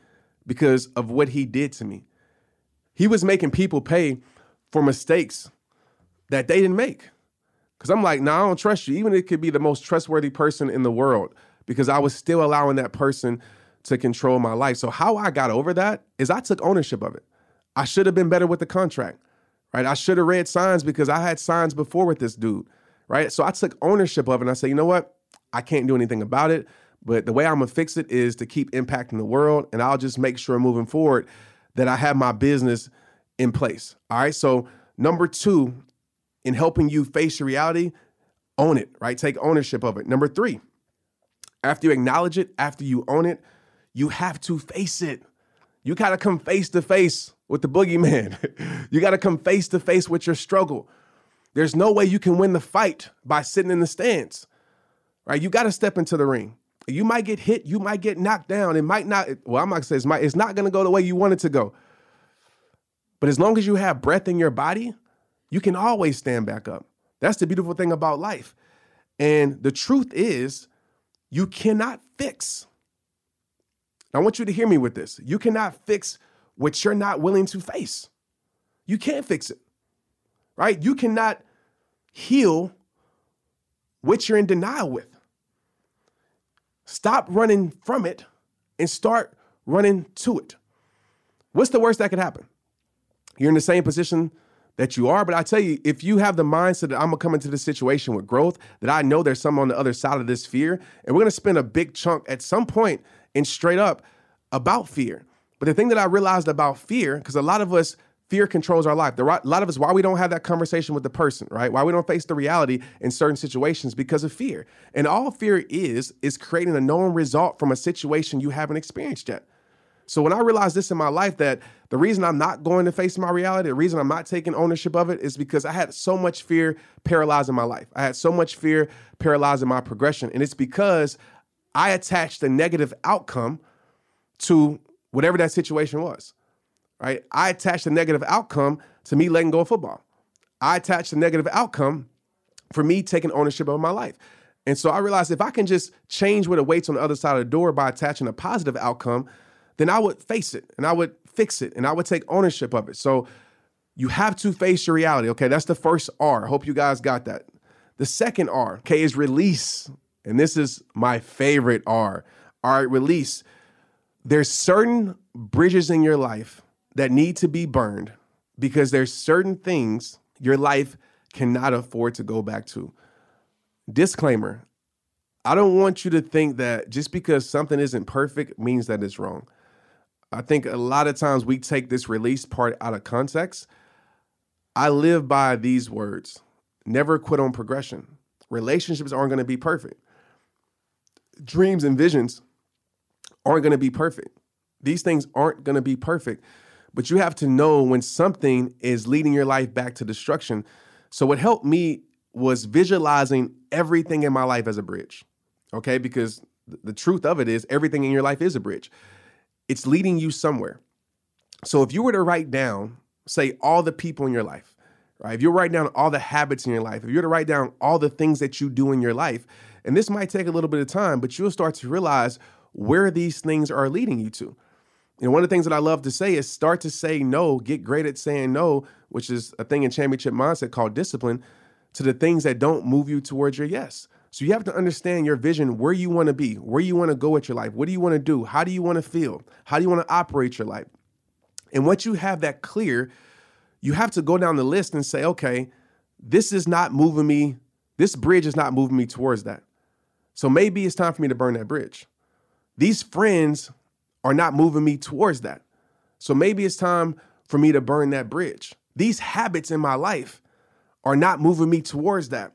because of what he did to me. He was making people pay for mistakes that they didn't make. Cause I'm like, no, nah, I don't trust you. Even it could be the most trustworthy person in the world, because I was still allowing that person to control my life. So how I got over that is I took ownership of it. I should have been better with the contract, right? I should have read signs because I had signs before with this dude, right? So I took ownership of it and I said, you know what? I can't do anything about it. But the way I'm gonna fix it is to keep impacting the world, and I'll just make sure moving forward that I have my business in place. All right. So, number two, in helping you face your reality, own it, right? Take ownership of it. Number three, after you acknowledge it, after you own it, you have to face it. You got to come face to face with the boogeyman. you got to come face to face with your struggle. There's no way you can win the fight by sitting in the stands, right? You got to step into the ring. You might get hit, you might get knocked down. It might not, well, I'm not gonna say it's, might, it's not gonna go the way you want it to go. But as long as you have breath in your body, you can always stand back up. That's the beautiful thing about life. And the truth is, you cannot fix. I want you to hear me with this. You cannot fix what you're not willing to face. You can't fix it, right? You cannot heal what you're in denial with. Stop running from it and start running to it. What's the worst that could happen? You're in the same position that you are. But I tell you, if you have the mindset that I'm gonna come into this situation with growth, that I know there's some on the other side of this fear, and we're gonna spend a big chunk at some point and straight up about fear. But the thing that I realized about fear, because a lot of us fear controls our life. a lot of us, why we don't have that conversation with the person, right? Why we don't face the reality in certain situations because of fear. And all fear is, is creating a known result from a situation you haven't experienced yet. So when I realized this in my life, that the reason I'm not going to face my reality, the reason I'm not taking ownership of it is because I had so much fear paralyzing my life. I had so much fear paralyzing my progression. And it's because I attached a negative outcome to whatever that situation was right? I attach a negative outcome to me letting go of football. I attach a negative outcome for me taking ownership of my life. And so I realized if I can just change what awaits on the other side of the door by attaching a positive outcome, then I would face it and I would fix it and I would take ownership of it. So you have to face your reality. Okay, that's the first R. Hope you guys got that. The second R, okay, is release. And this is my favorite R. All right, release. There's certain bridges in your life that need to be burned because there's certain things your life cannot afford to go back to. Disclaimer I don't want you to think that just because something isn't perfect means that it's wrong. I think a lot of times we take this release part out of context. I live by these words never quit on progression. Relationships aren't going to be perfect. Dreams and visions aren't going to be perfect. These things aren't going to be perfect, but you have to know when something is leading your life back to destruction. So, what helped me was visualizing everything in my life as a bridge. Okay, because the truth of it is, everything in your life is a bridge, it's leading you somewhere. So, if you were to write down, say, all the people in your life, right? If you write down all the habits in your life, if you were to write down all the things that you do in your life, and this might take a little bit of time, but you'll start to realize where these things are leading you to. And one of the things that I love to say is start to say no, get great at saying no, which is a thing in championship mindset called discipline, to the things that don't move you towards your yes. So you have to understand your vision, where you want to be, where you want to go with your life. What do you want to do? How do you want to feel? How do you want to operate your life? And once you have that clear, you have to go down the list and say, okay, this is not moving me, this bridge is not moving me towards that. So maybe it's time for me to burn that bridge. These friends are not moving me towards that. So maybe it's time for me to burn that bridge. These habits in my life are not moving me towards that.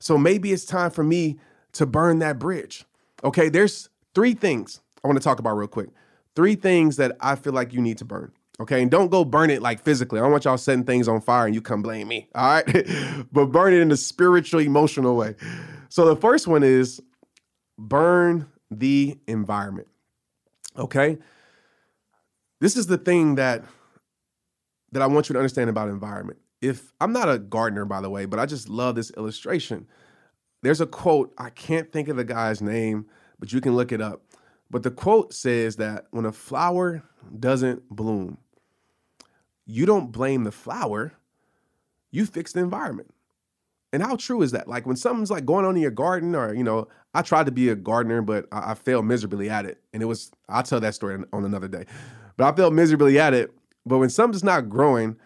So maybe it's time for me to burn that bridge. Okay, there's three things I want to talk about real quick. Three things that I feel like you need to burn. Okay, and don't go burn it like physically. I don't want y'all setting things on fire and you come blame me. All right, but burn it in a spiritual, emotional way. So the first one is burn the environment. Okay? This is the thing that that I want you to understand about environment. If I'm not a gardener by the way, but I just love this illustration. There's a quote, I can't think of the guy's name, but you can look it up. But the quote says that when a flower doesn't bloom, you don't blame the flower, you fix the environment. And how true is that? Like when something's like going on in your garden, or you know, I tried to be a gardener, but I, I failed miserably at it. And it was I'll tell that story on, another day. But I failed miserably at it. But when something's not growing,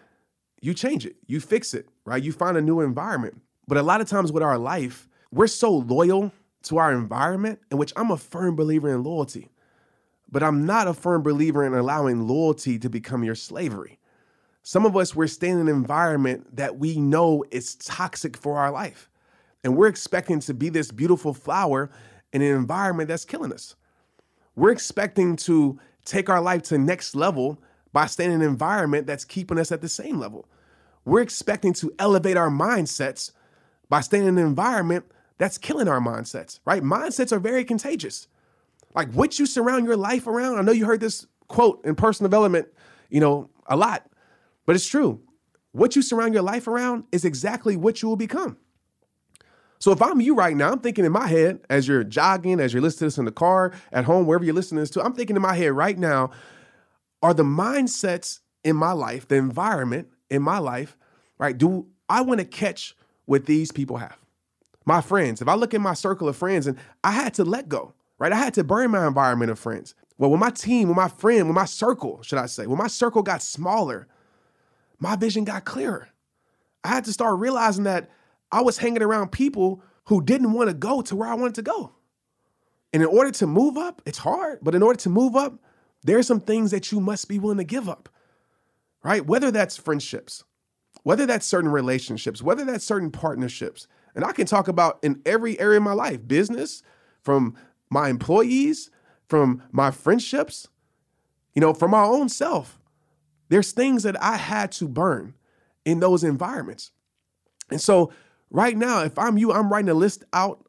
you change it, you fix it, right? You find a new environment. But a lot of times with our life, we're so loyal to our environment, in which I'm a firm believer in loyalty. But I'm not a firm believer in allowing loyalty to become your slavery. Some of us, we're staying in an environment that we know is toxic for our life. And we're expecting to be this beautiful flower in an environment that's killing us. We're expecting to take our life to next level by staying in an environment that's keeping us at the same level. We're expecting to elevate our mindsets by staying in an environment that's killing our mindsets, right? Mindsets are very contagious. Like what you surround your life around. I know you heard this quote in personal development, you know, a lot. But it's true. What you surround your life around is exactly what you will become. So if I'm you right now, I'm thinking in my head as you're jogging, as you're listening to this in the car, at home, wherever you're listening to this to, I'm thinking in my head right now, are the mindsets in my life, the environment in my life, right? Do I want to catch what these people have? My friends, if I look at my circle of friends and I had to let go, right? I had to burn my environment of friends. Well, when my team, when my friend, when my circle, should I say, when my circle got smaller, my vision got clearer. I had to start realizing that I was hanging around people who didn't want to go to where I wanted to go. And in order to move up, it's hard, but in order to move up, there are some things that you must be willing to give up, right? Whether that's friendships, whether that's certain relationships, whether that's certain partnerships. And I can talk about in every area of my life business, from my employees, from my friendships, you know, from my own self. There's things that I had to burn in those environments. And so right now, if I'm you, I'm writing a list out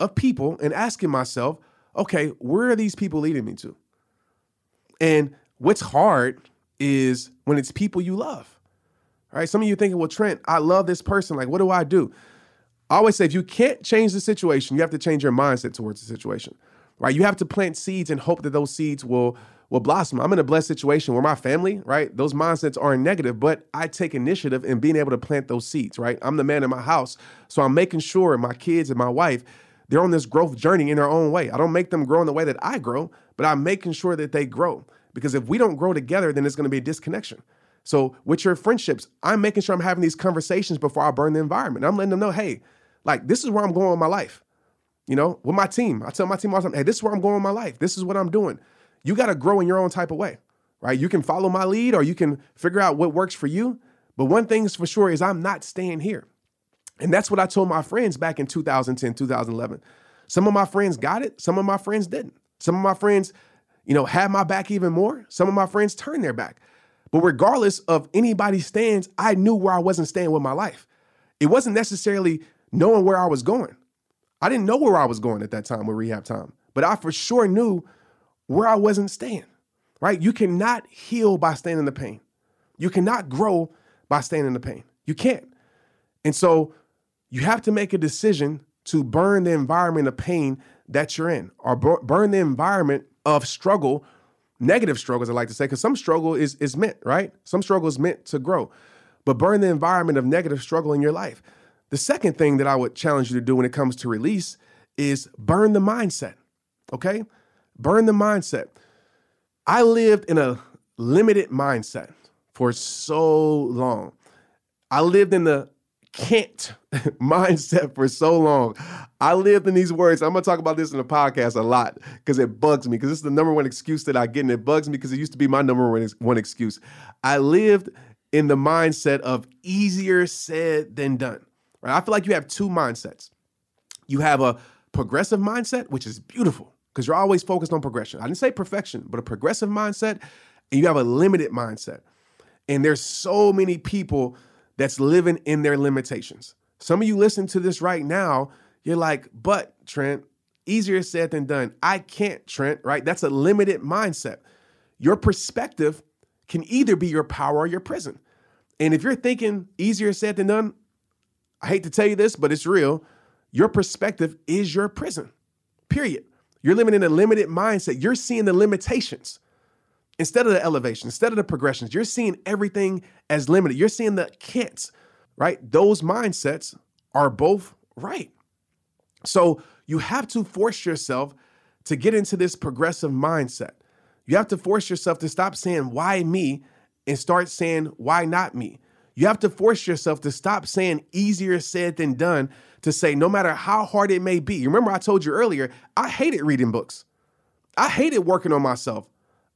of people and asking myself, okay, where are these people leading me to? And what's hard is when it's people you love. Right. Some of you thinking, well, Trent, I love this person. Like, what do I do? I always say if you can't change the situation, you have to change your mindset towards the situation. Right? You have to plant seeds and hope that those seeds will will blossom. I'm in a blessed situation where my family, right? Those mindsets are negative, but I take initiative in being able to plant those seeds, right? I'm the man in my house. So I'm making sure my kids and my wife, they're on this growth journey in their own way. I don't make them grow in the way that I grow, but I'm making sure that they grow. Because if we don't grow together, then it's going to be a disconnection. So with your friendships, I'm making sure I'm having these conversations before I burn the environment. I'm letting them know, hey, like this is where I'm going with my life. You know, with my team, I tell my team all the time, hey, this is where I'm going with my life. This is what I'm doing. You got to grow in your own type of way, right? You can follow my lead or you can figure out what works for you. But one thing's for sure is I'm not staying here. And that's what I told my friends back in 2010, 2011. Some of my friends got it, some of my friends didn't. Some of my friends, you know, had my back even more. Some of my friends turned their back. But regardless of anybody's stands, I knew where I wasn't staying with my life. It wasn't necessarily knowing where I was going. I didn't know where I was going at that time with RehabTime, but I for sure knew where I wasn't staying, right? You cannot heal by staying in the pain. You cannot grow by staying in the pain. You can't. And so you have to make a decision to burn the environment of pain that you're in or burn the environment of struggle, negative struggles, I like to say, because some struggle is, is meant, right? Some struggle is meant to grow, but burn the environment of negative struggle in your life. The second thing that I would challenge you to do when it comes to release is burn the mindset, okay? Burn the mindset. I lived in a limited mindset for so long. I lived in the can't mindset for so long. I lived in these words. I'm gonna talk about this in the podcast a lot because it bugs me because this is the number one excuse that I get, and it bugs me because it used to be my number one, one excuse. I lived in the mindset of easier said than done. Right? I feel like you have two mindsets. You have a progressive mindset, which is beautiful because you're always focused on progression. I didn't say perfection, but a progressive mindset, and you have a limited mindset. And there's so many people that's living in their limitations. Some of you listen to this right now, you're like, but Trent, easier said than done. I can't, Trent, right? That's a limited mindset. Your perspective can either be your power or your prison. And if you're thinking easier said than done, I hate to tell you this, but it's real. Your perspective is your prison, period. You're living in a limited mindset. You're seeing the limitations instead of the elevation, instead of the progressions. You're seeing everything as limited. You're seeing the can'ts, right? Those mindsets are both right. So you have to force yourself to get into this progressive mindset. You have to force yourself to stop saying, why me, and start saying, why not me? You have to force yourself to stop saying easier said than done to say, no matter how hard it may be. Remember, I told you earlier, I hated reading books. I hated working on myself.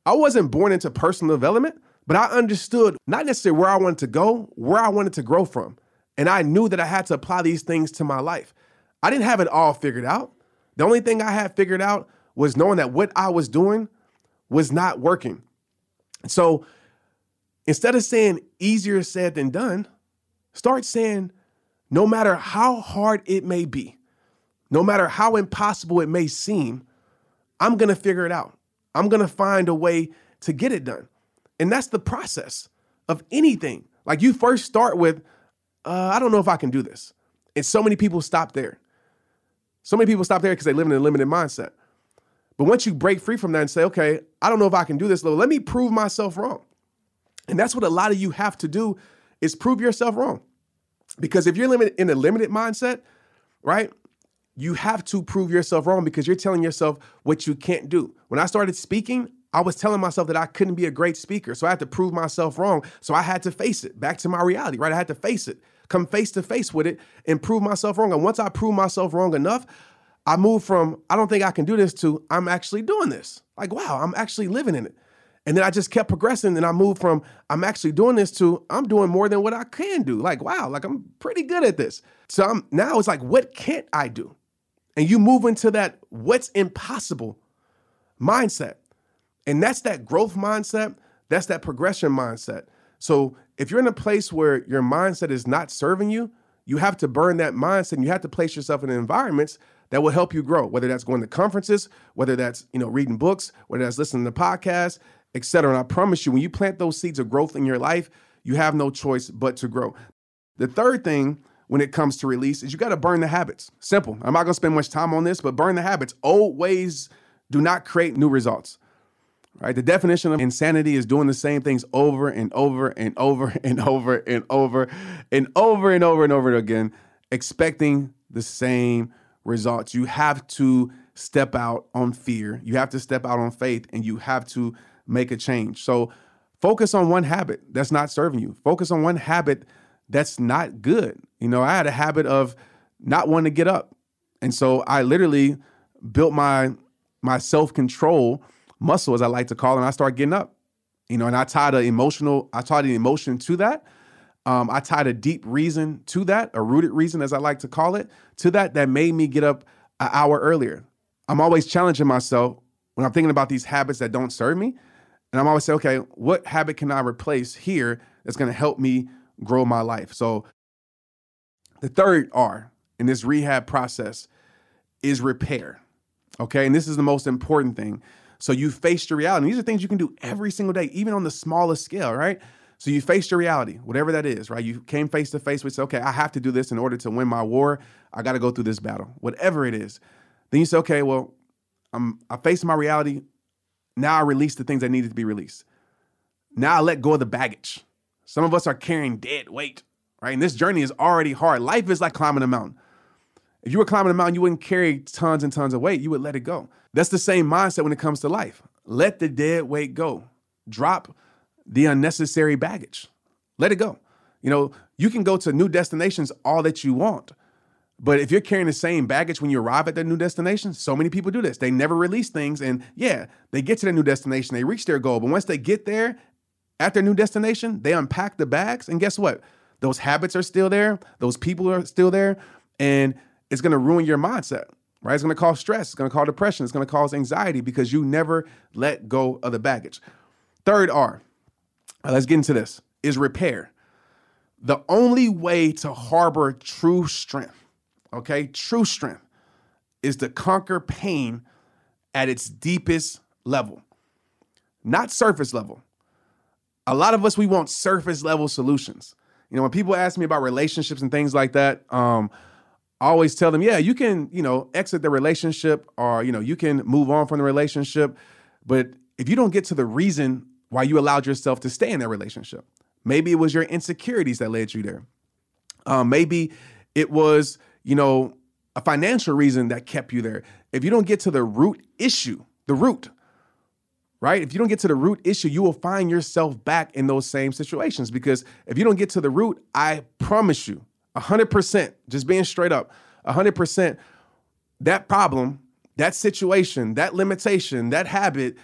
I wasn't born into personal development, but I understood not necessarily where I wanted to go, where I wanted to grow from. And I knew that I had to apply these things to my life. I didn't have it all figured out. The only thing I had figured out was knowing that what I was doing was not working. So instead of saying easier said than done, start saying no matter how hard it may be, no matter how impossible it may seem, I'm going to figure it out. I'm going to find a way to get it done. And that's the process of anything. Like you first start with, uh, I don't know if I can do this. And so many people stop there. So many people stop there because they live in a limited mindset. But once you break free from that and say, okay, I don't know if I can do this, let me prove myself wrong. And that's what a lot of you have to do is prove yourself wrong. Because if you're limited in a limited mindset, right? You have to prove yourself wrong because you're telling yourself what you can't do. When I started speaking, I was telling myself that I couldn't be a great speaker. So I had to prove myself wrong. So I had to face it back to my reality, right? I had to face it, come face to face with it and prove myself wrong. And once I prove myself wrong enough, I moved from, I don't think I can do this to, I'm actually doing this. Like, wow, I'm actually living in it. And then I just kept progressing and I moved from I'm actually doing this to I'm doing more than what I can do. Like, wow, like I'm pretty good at this. So I'm now it's like, what can't I do? And you move into that what's impossible mindset. And that's that growth mindset, that's that progression mindset. So if you're in a place where your mindset is not serving you, you have to burn that mindset and you have to place yourself in environments that will help you grow, whether that's going to conferences, whether that's, you know, reading books, whether that's listening to podcasts, etc. And I promise you, when you plant those seeds of growth in your life, you have no choice but to grow. The third thing when it comes to release is you got to burn the habits. Simple. I'm not going to spend much time on this, but burn the habits. Old ways do not create new results. Right? The definition of insanity is doing the same things over and over and over and over and over and over and over and over again, expecting the same results. You have to step out on fear. You have to step out on faith and you have to make a change. So focus on one habit that's not serving you. Focus on one habit that's not good. You know, I had a habit of not wanting to get up. And so I literally built my my self-control muscle, as I like to call it, and I started getting up. You know, and I tied an emotional, I tied an emotion to that. Um, I tied a deep reason to that, a rooted reason, as I like to call it, to that that made me get up an hour earlier. I'm always challenging myself when I'm thinking about these habits that don't serve me. And I'm always saying, okay, what habit can I replace here that's going to help me grow my life? So the third R in this rehab process is repair. Okay. And this is the most important thing. So you face your reality. These are things you can do every single day, even on the smallest scale, right? So you face your reality, whatever that is, right? You came face to face with, okay, I have to do this in order to win my war. I got to go through this battle, whatever it is. Then you say, okay, well, I'm I faced my reality. Now I release the things that needed to be released. Now I let go of the baggage. Some of us are carrying dead weight, right? And this journey is already hard. Life is like climbing a mountain. If you were climbing a mountain, you wouldn't carry tons and tons of weight. You would let it go. That's the same mindset when it comes to life. Let the dead weight go. Drop the unnecessary baggage. Let it go. You know, you can go to new destinations all that you want. But if you're carrying the same baggage when you arrive at that new destination, so many people do this. They never release things. And yeah, they get to their new destination, they reach their goal. But once they get there at their new destination, they unpack the bags. And guess what? Those habits are still there, those people are still there. And it's going to ruin your mindset, right? It's going to cause stress. It's going to cause depression. It's going to cause anxiety because you never let go of the baggage. Third R, uh, let's get into this, is repair. The only way to harbor true strength, okay, true strength, is to conquer pain at its deepest level, not surface level. A lot of us, we want surface level solutions. You know, when people ask me about relationships and things like that, um, I always tell them, yeah, you can, you know, exit the relationship or, you know, you can move on from the relationship. But if you don't get to the reason why you allowed yourself to stay in that relationship, maybe it was your insecurities that led you there. Um, maybe it was, you know, a financial reason that kept you there. If you don't get to the root issue, the root, right? If you don't get to the root issue, you will find yourself back in those same situations because if you don't get to the root, I promise you, 100%, just being straight up, 100%, that problem, that situation, that limitation, that habit,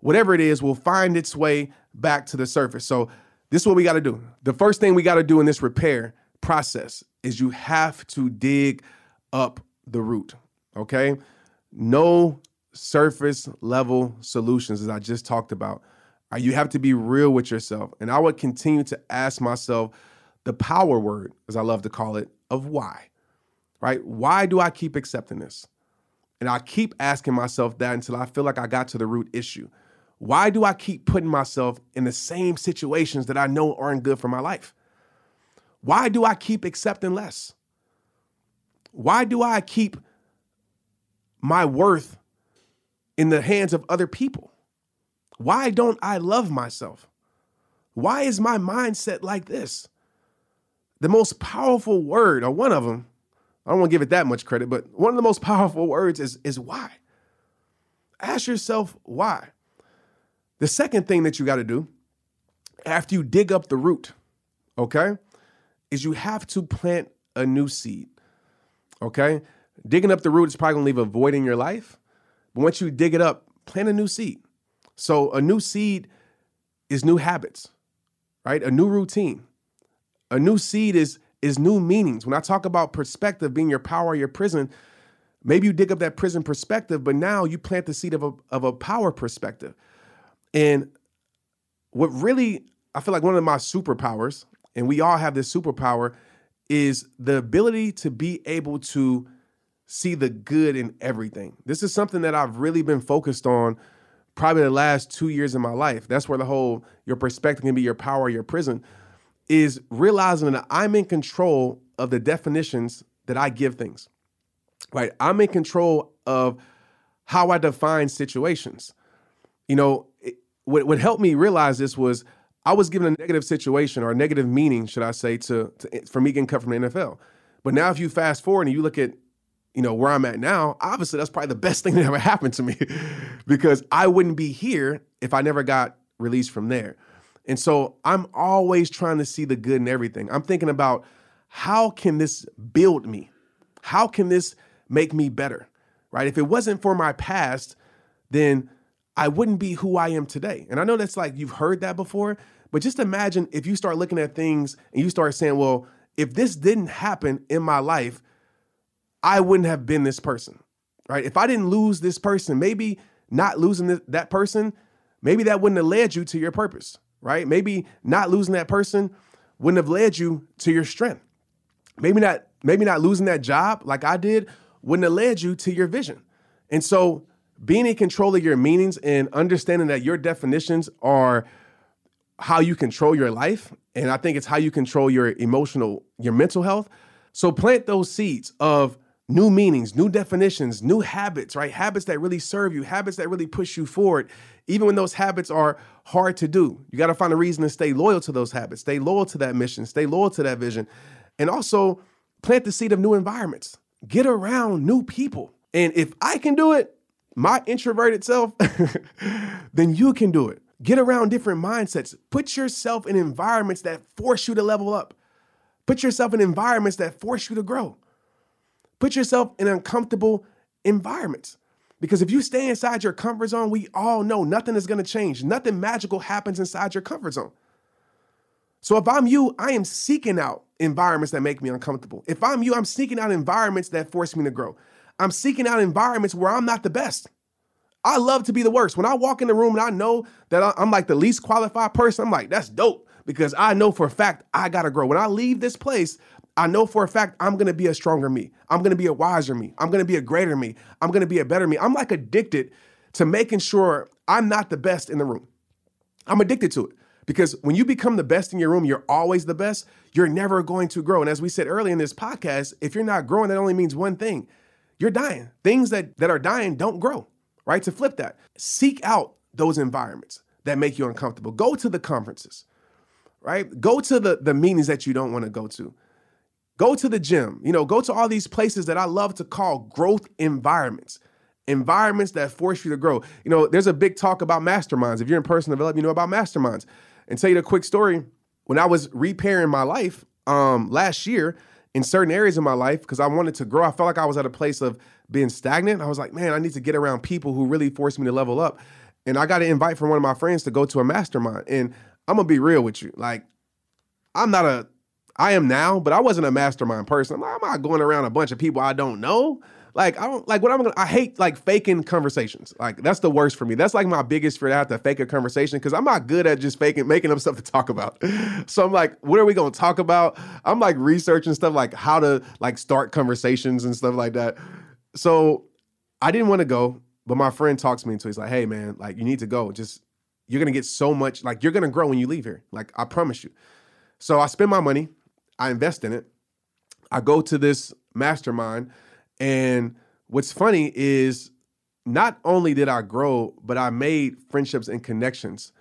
whatever it is, will find its way back to the surface. So, this is what we got to do. The first thing we got to do in this repair process is you have to dig up the root, okay? No surface level solutions, as I just talked about. Uh, you have to be real with yourself. And I would continue to ask myself, the power word, as I love to call it, of why, right? Why do I keep accepting this? And I keep asking myself that until I feel like I got to the root issue. Why do I keep putting myself in the same situations that I know aren't good for my life? Why do I keep accepting less? Why do I keep my worth in the hands of other people? Why don't I love myself? Why is my mindset like this? the most powerful word, or one of them, I don't want to give it that much credit, but one of the most powerful words is, is why. Ask yourself why. The second thing that you got to do after you dig up the root, okay, is you have to plant a new seed. Okay? Digging up the root is probably to leave a void in your life. But once you dig it up, plant a new seed. So a new seed is new habits, right? A new routine. A new seed is is new meanings. When I talk about perspective being your power, your prison, maybe you dig up that prison perspective, but now you plant the seed of a of a power perspective. And what really I feel like one of my superpowers, and we all have this superpower, is the ability to be able to see the good in everything. This is something that I've really been focused on probably the last two years of my life. That's where the whole your perspective can be your power, your prison is realizing that I'm in control of the definitions that I give things. Right? I'm in control of how I define situations. You know, it, what, what helped me realize this was I was given a negative situation or a negative meaning, should I say, to, to for me getting cut from the NFL. But now, if you fast forward and you look at, you know, where I'm at now, obviously that's probably the best thing that ever happened to me, because I wouldn't be here if I never got released from there. And so I'm always trying to see the good in everything. I'm thinking about how can this build me? How can this make me better? Right? If it wasn't for my past, then I wouldn't be who I am today. And I know that's like you've heard that before, but just imagine if you start looking at things and you start saying, well, if this didn't happen in my life, I wouldn't have been this person, right? If I didn't lose this person, maybe not losing this, that person, maybe that wouldn't have led you to your purpose, right? Maybe not losing that person wouldn't have led you to your strength. Maybe not, maybe not losing that job like I did wouldn't have led you to your vision. And so being in control of your meanings and understanding that your definitions are how you control your life and i think it's how you control your emotional your mental health. So plant those seeds of new meanings new definitions new habits right? Habits that really serve you habits that really push you forward even when those habits are hard to do. You got to find a reason to stay loyal to those habits stay loyal to that mission stay loyal to that vision. And also plant the seed of new environments. Get around new people. And if i can do it my introverted self then you can do it Get around different mindsets. Put yourself in environments that force you to level up. Put yourself in environments that force you to grow. Put yourself in uncomfortable environments. Because if you stay inside your comfort zone, we all know nothing is going to change. Nothing magical happens inside your comfort zone. So if I'm you, I am seeking out environments that make me uncomfortable. If I'm you, I'm seeking out environments that force me to grow. I'm seeking out environments where I'm not the best. I love to be the worst. When I walk in the room and I know that I'm like the least qualified person, I'm like, that's dope because I know for a fact I gotta grow. When I leave this place, I know for a fact I'm gonna be a stronger me. I'm gonna be a wiser me. I'm gonna be a greater me. I'm gonna be a better me. I'm like addicted to making sure I'm not the best in the room. I'm addicted to it because when you become the best in your room, you're always the best. You're never going to grow. And as we said earlier in this podcast, if you're not growing, that only means one thing you're dying. Things that, that are dying don't grow right? To flip that, seek out those environments that make you uncomfortable. Go to the conferences, right? Go to the, the meetings that you don't want to go to. Go to the gym, you know, go to all these places that I love to call growth environments, environments that force you to grow. You know, there's a big talk about masterminds. If you're in personal development, you know about masterminds. And tell you a quick story. When I was repairing my life um, last year in certain areas of my life, because I wanted to grow, I felt like I was at a place of being stagnant. I was like, man, I need to get around people who really force me to level up. And I got an invite from one of my friends to go to a mastermind. And I'm gonna be real with you. Like, I'm not a I am now, but I wasn't a mastermind person. I'm not going around a bunch of people I don't know. Like I don't like what I'm gonna. I hate like faking conversations. Like that's the worst for me. That's like my biggest fear to have to fake a conversation because I'm not good at just faking, making up stuff to talk about. So I'm like, what are we gonna talk about? I'm like researching stuff like how to like start conversations and stuff like that. So I didn't want to go, but my friend talks me into. It. He's like, hey man, like you need to go. Just you're gonna get so much. Like you're gonna grow when you leave here. Like I promise you. So I spend my money. I invest in it. I go to this mastermind and what's funny is not only did I grow, but I made friendships and connections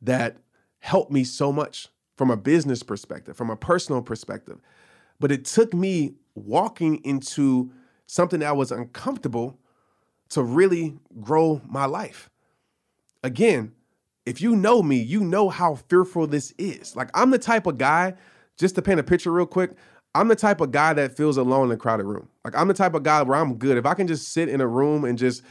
that helped me so much from a business perspective, from a personal perspective. But it took me walking into something that was uncomfortable to really grow my life. Again, if you know me, you know how fearful this is. Like, I'm the type of guy, just to paint a picture real quick, I'm the type of guy that feels alone in a crowded room. Like I'm the type of guy where I'm good. If I can just sit in a room and just,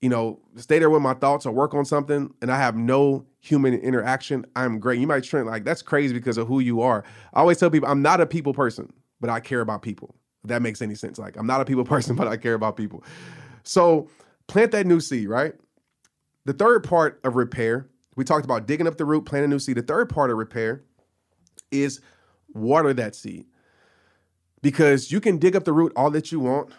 you know, stay there with my thoughts or work on something and I have no human interaction, I'm great. You might think like that's crazy because of who you are. I always tell people I'm not a people person, but I care about people. If that makes any sense. Like I'm not a people person, but I care about people. So plant that new seed, right? The third part of repair, we talked about digging up the root, planting a new seed. The third part of repair is water that seed because you can dig up the root all that you want.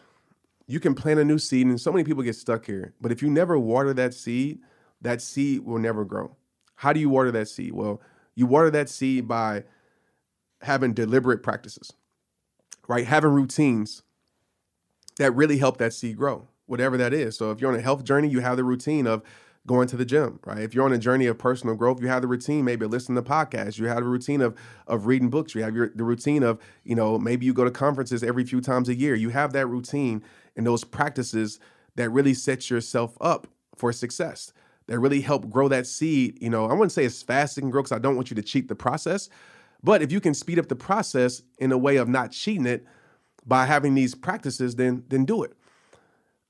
You can plant a new seed, and so many people get stuck here. But if you never water that seed, that seed will never grow. How do you water that seed? Well, you water that seed by having deliberate practices, right? Having routines that really help that seed grow, whatever that is. So if you're on a health journey, you have the routine of going to the gym, right? If you're on a journey of personal growth, you have the routine, maybe listen to podcasts. You have a routine of of reading books. You have your the routine of, you know, maybe you go to conferences every few times a year. You have that routine and those practices that really set yourself up for success. That really help grow that seed. You know, I wouldn't say as fast as it can grow because I don't want you to cheat the process. But if you can speed up the process in a way of not cheating it by having these practices, then then do it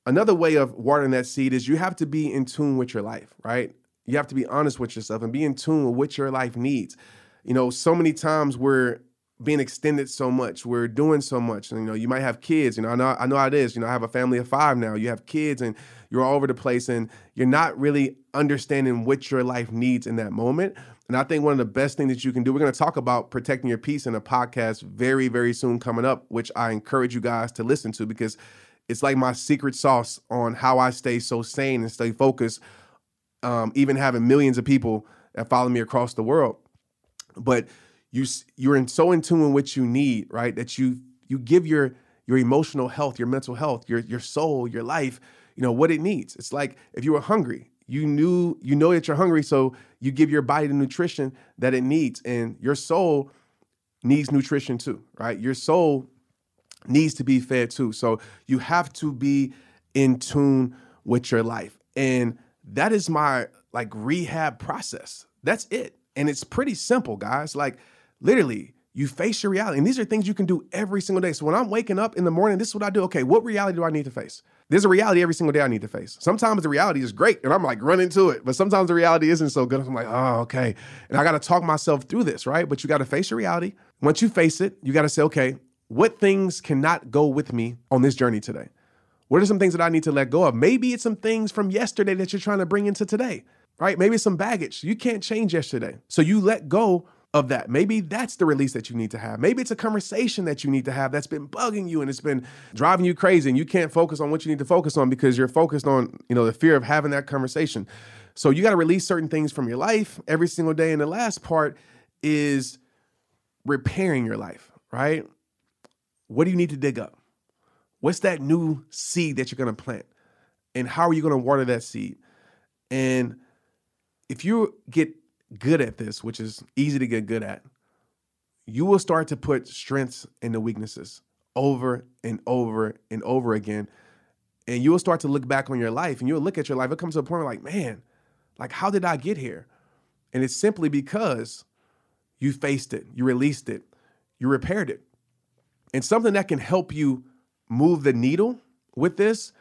another way of watering that seed is you have to be in tune with your life, right? You have to be honest with yourself and be in tune with what your life needs. You know, so many times we're being extended so much, we're doing so much. And, you know, you might have kids. You know, I know I know how it is. You know, I have a family of five now. You have kids, and you're all over the place, and you're not really understanding what your life needs in that moment. And I think one of the best things that you can do, we're going to talk about protecting your peace in a podcast very, very soon coming up, which I encourage you guys to listen to because it's like my secret sauce on how I stay so sane and stay focused. Um, even having millions of people that follow me across the world, but you you're in so in tune with what you need, right? That you you give your your emotional health, your mental health, your your soul, your life, you know what it needs. It's like if you were hungry, you knew you know that you're hungry, so you give your body the nutrition that it needs, and your soul needs nutrition too, right? Your soul needs to be fed too. So you have to be in tune with your life. And that is my like rehab process. That's it. And it's pretty simple, guys. Like literally, you face your reality. And these are things you can do every single day. So when I'm waking up in the morning, this is what I do. Okay, what reality do I need to face? There's a reality every single day I need to face. Sometimes the reality is great and I'm like running to it, but sometimes the reality isn't so good. I'm like, oh, okay. And I got to talk myself through this, right? But you got to face your reality. Once you face it, you got to say, okay, what things cannot go with me on this journey today? What are some things that I need to let go of? Maybe it's some things from yesterday that you're trying to bring into today, right? Maybe it's some baggage. You can't change yesterday. So you let go of that. Maybe that's the release that you need to have. Maybe it's a conversation that you need to have that's been bugging you and it's been driving you crazy and you can't focus on what you need to focus on because you're focused on, you know, the fear of having that conversation. So you got to release certain things from your life every single day and the last part is repairing your life, right? What do you need to dig up? What's that new seed that you're going to plant? And how are you going to water that seed? And if you get good at this, which is easy to get good at, you will start to put strengths into weaknesses over and over and over again. And you will start to look back on your life and you'll look at your life. It comes to a point where, like, man, like, how did I get here? And it's simply because you faced it, you released it, you repaired it. And something that can help you move the needle with this,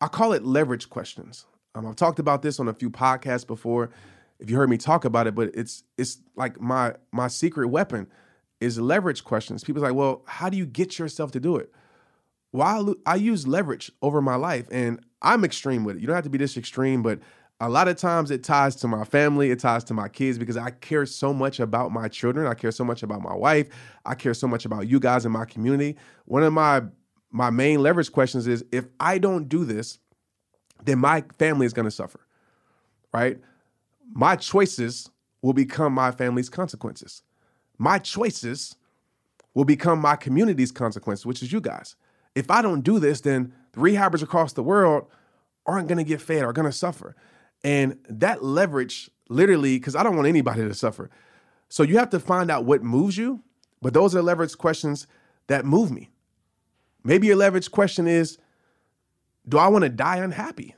I call it leverage questions. Um, I've talked about this on a few podcasts before. If you heard me talk about it, but it's it's like my my secret weapon is leverage questions. People like, well, how do you get yourself to do it? Well, I, I use leverage over my life, and I'm extreme with it. You don't have to be this extreme, but a lot of times it ties to my family, it ties to my kids because I care so much about my children. I care so much about my wife. I care so much about you guys in my community. One of my my main leverage questions is if I don't do this, then my family is going to suffer. Right? My choices will become my family's consequences. My choices will become my community's consequences, which is you guys. If I don't do this, then the rehabbers across the world aren't going to get fed, are going to suffer. And that leverage, literally, because I don't want anybody to suffer. So you have to find out what moves you, but those are leverage questions that move me. Maybe your leverage question is Do I want to die unhappy?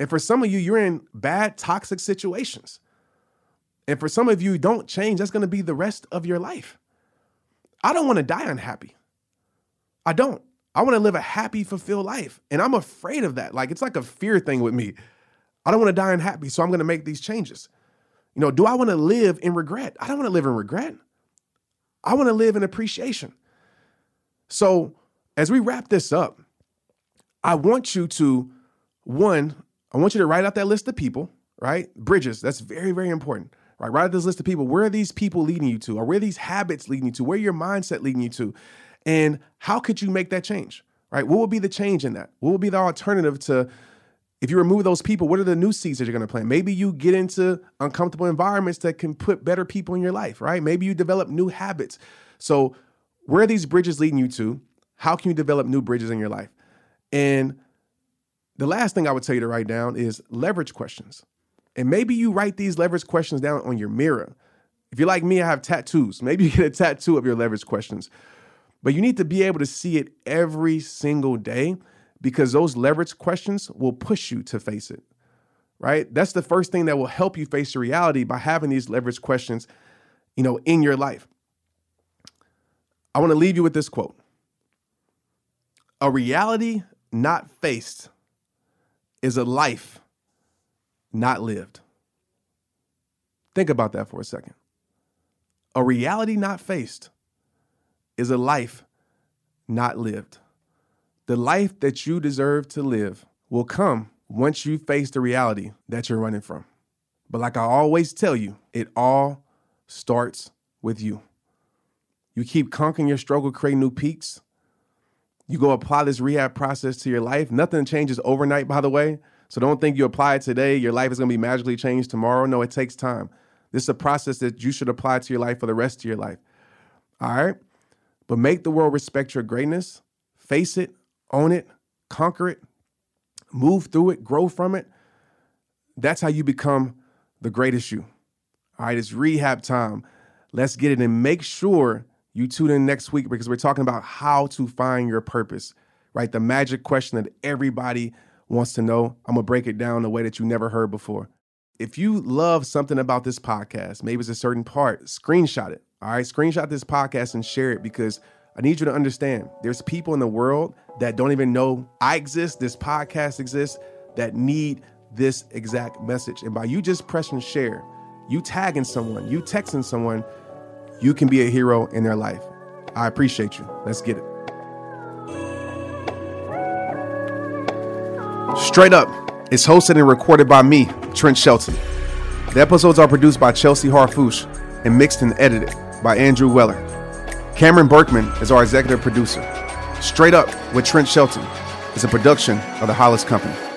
And for some of you, you're in bad, toxic situations. And for some of you, don't change, that's going to be the rest of your life. I don't want to die unhappy. I don't. I want to live a happy, fulfilled life. And I'm afraid of that. Like, it's like a fear thing with me. I don't want to die unhappy, so I'm going to make these changes. You know, do I want to live in regret? I don't want to live in regret. I want to live in appreciation. So, as we wrap this up, I want you to one, I want you to write out that list of people, right? Bridges, that's very, very important, right? Write out this list of people. Where are these people leading you to? Or where are these habits leading you to? Where your mindset leading you to? And how could you make that change, right? What would be the change in that? What would be the alternative to If you remove those people, what are the new seeds that you're going to plant? Maybe you get into uncomfortable environments that can put better people in your life, right? Maybe you develop new habits. So, where are these bridges leading you to? How can you develop new bridges in your life? And the last thing I would tell you to write down is leverage questions. And maybe you write these leverage questions down on your mirror. If you're like me, I have tattoos. Maybe you get a tattoo of your leverage questions. But you need to be able to see it every single day because those leverage questions will push you to face it. Right? That's the first thing that will help you face the reality by having these leverage questions, you know, in your life. I want to leave you with this quote. A reality not faced is a life not lived. Think about that for a second. A reality not faced is a life not lived. The life that you deserve to live will come once you face the reality that you're running from. But like I always tell you, it all starts with you. You keep conquering your struggle, creating new peaks. You go apply this rehab process to your life. Nothing changes overnight, by the way. So don't think you apply it today, your life is going to be magically changed tomorrow. No, it takes time. This is a process that you should apply to your life for the rest of your life. All right? But make the world respect your greatness, face it, own it, conquer it, move through it, grow from it. That's how you become the greatest you. All right, it's rehab time. Let's get it and make sure you tune in next week because we're talking about how to find your purpose, right? The magic question that everybody wants to know. I'm gonna break it down in a way that you never heard before. If you love something about this podcast, maybe it's a certain part, screenshot it. All right, screenshot this podcast and share it because I need you to understand there's people in the world that don't even know I exist, this podcast exists, that need this exact message. And by you just pressing share, you tagging someone, you texting someone, you can be a hero in their life. I appreciate you. Let's get it. Straight Up is hosted and recorded by me, Trent Shelton. The episodes are produced by Chelsea Harfouche and mixed and edited by Andrew Weller. Cameron Berkman is our executive producer. Straight Up with Trent Shelton is a production of the Hollis Company.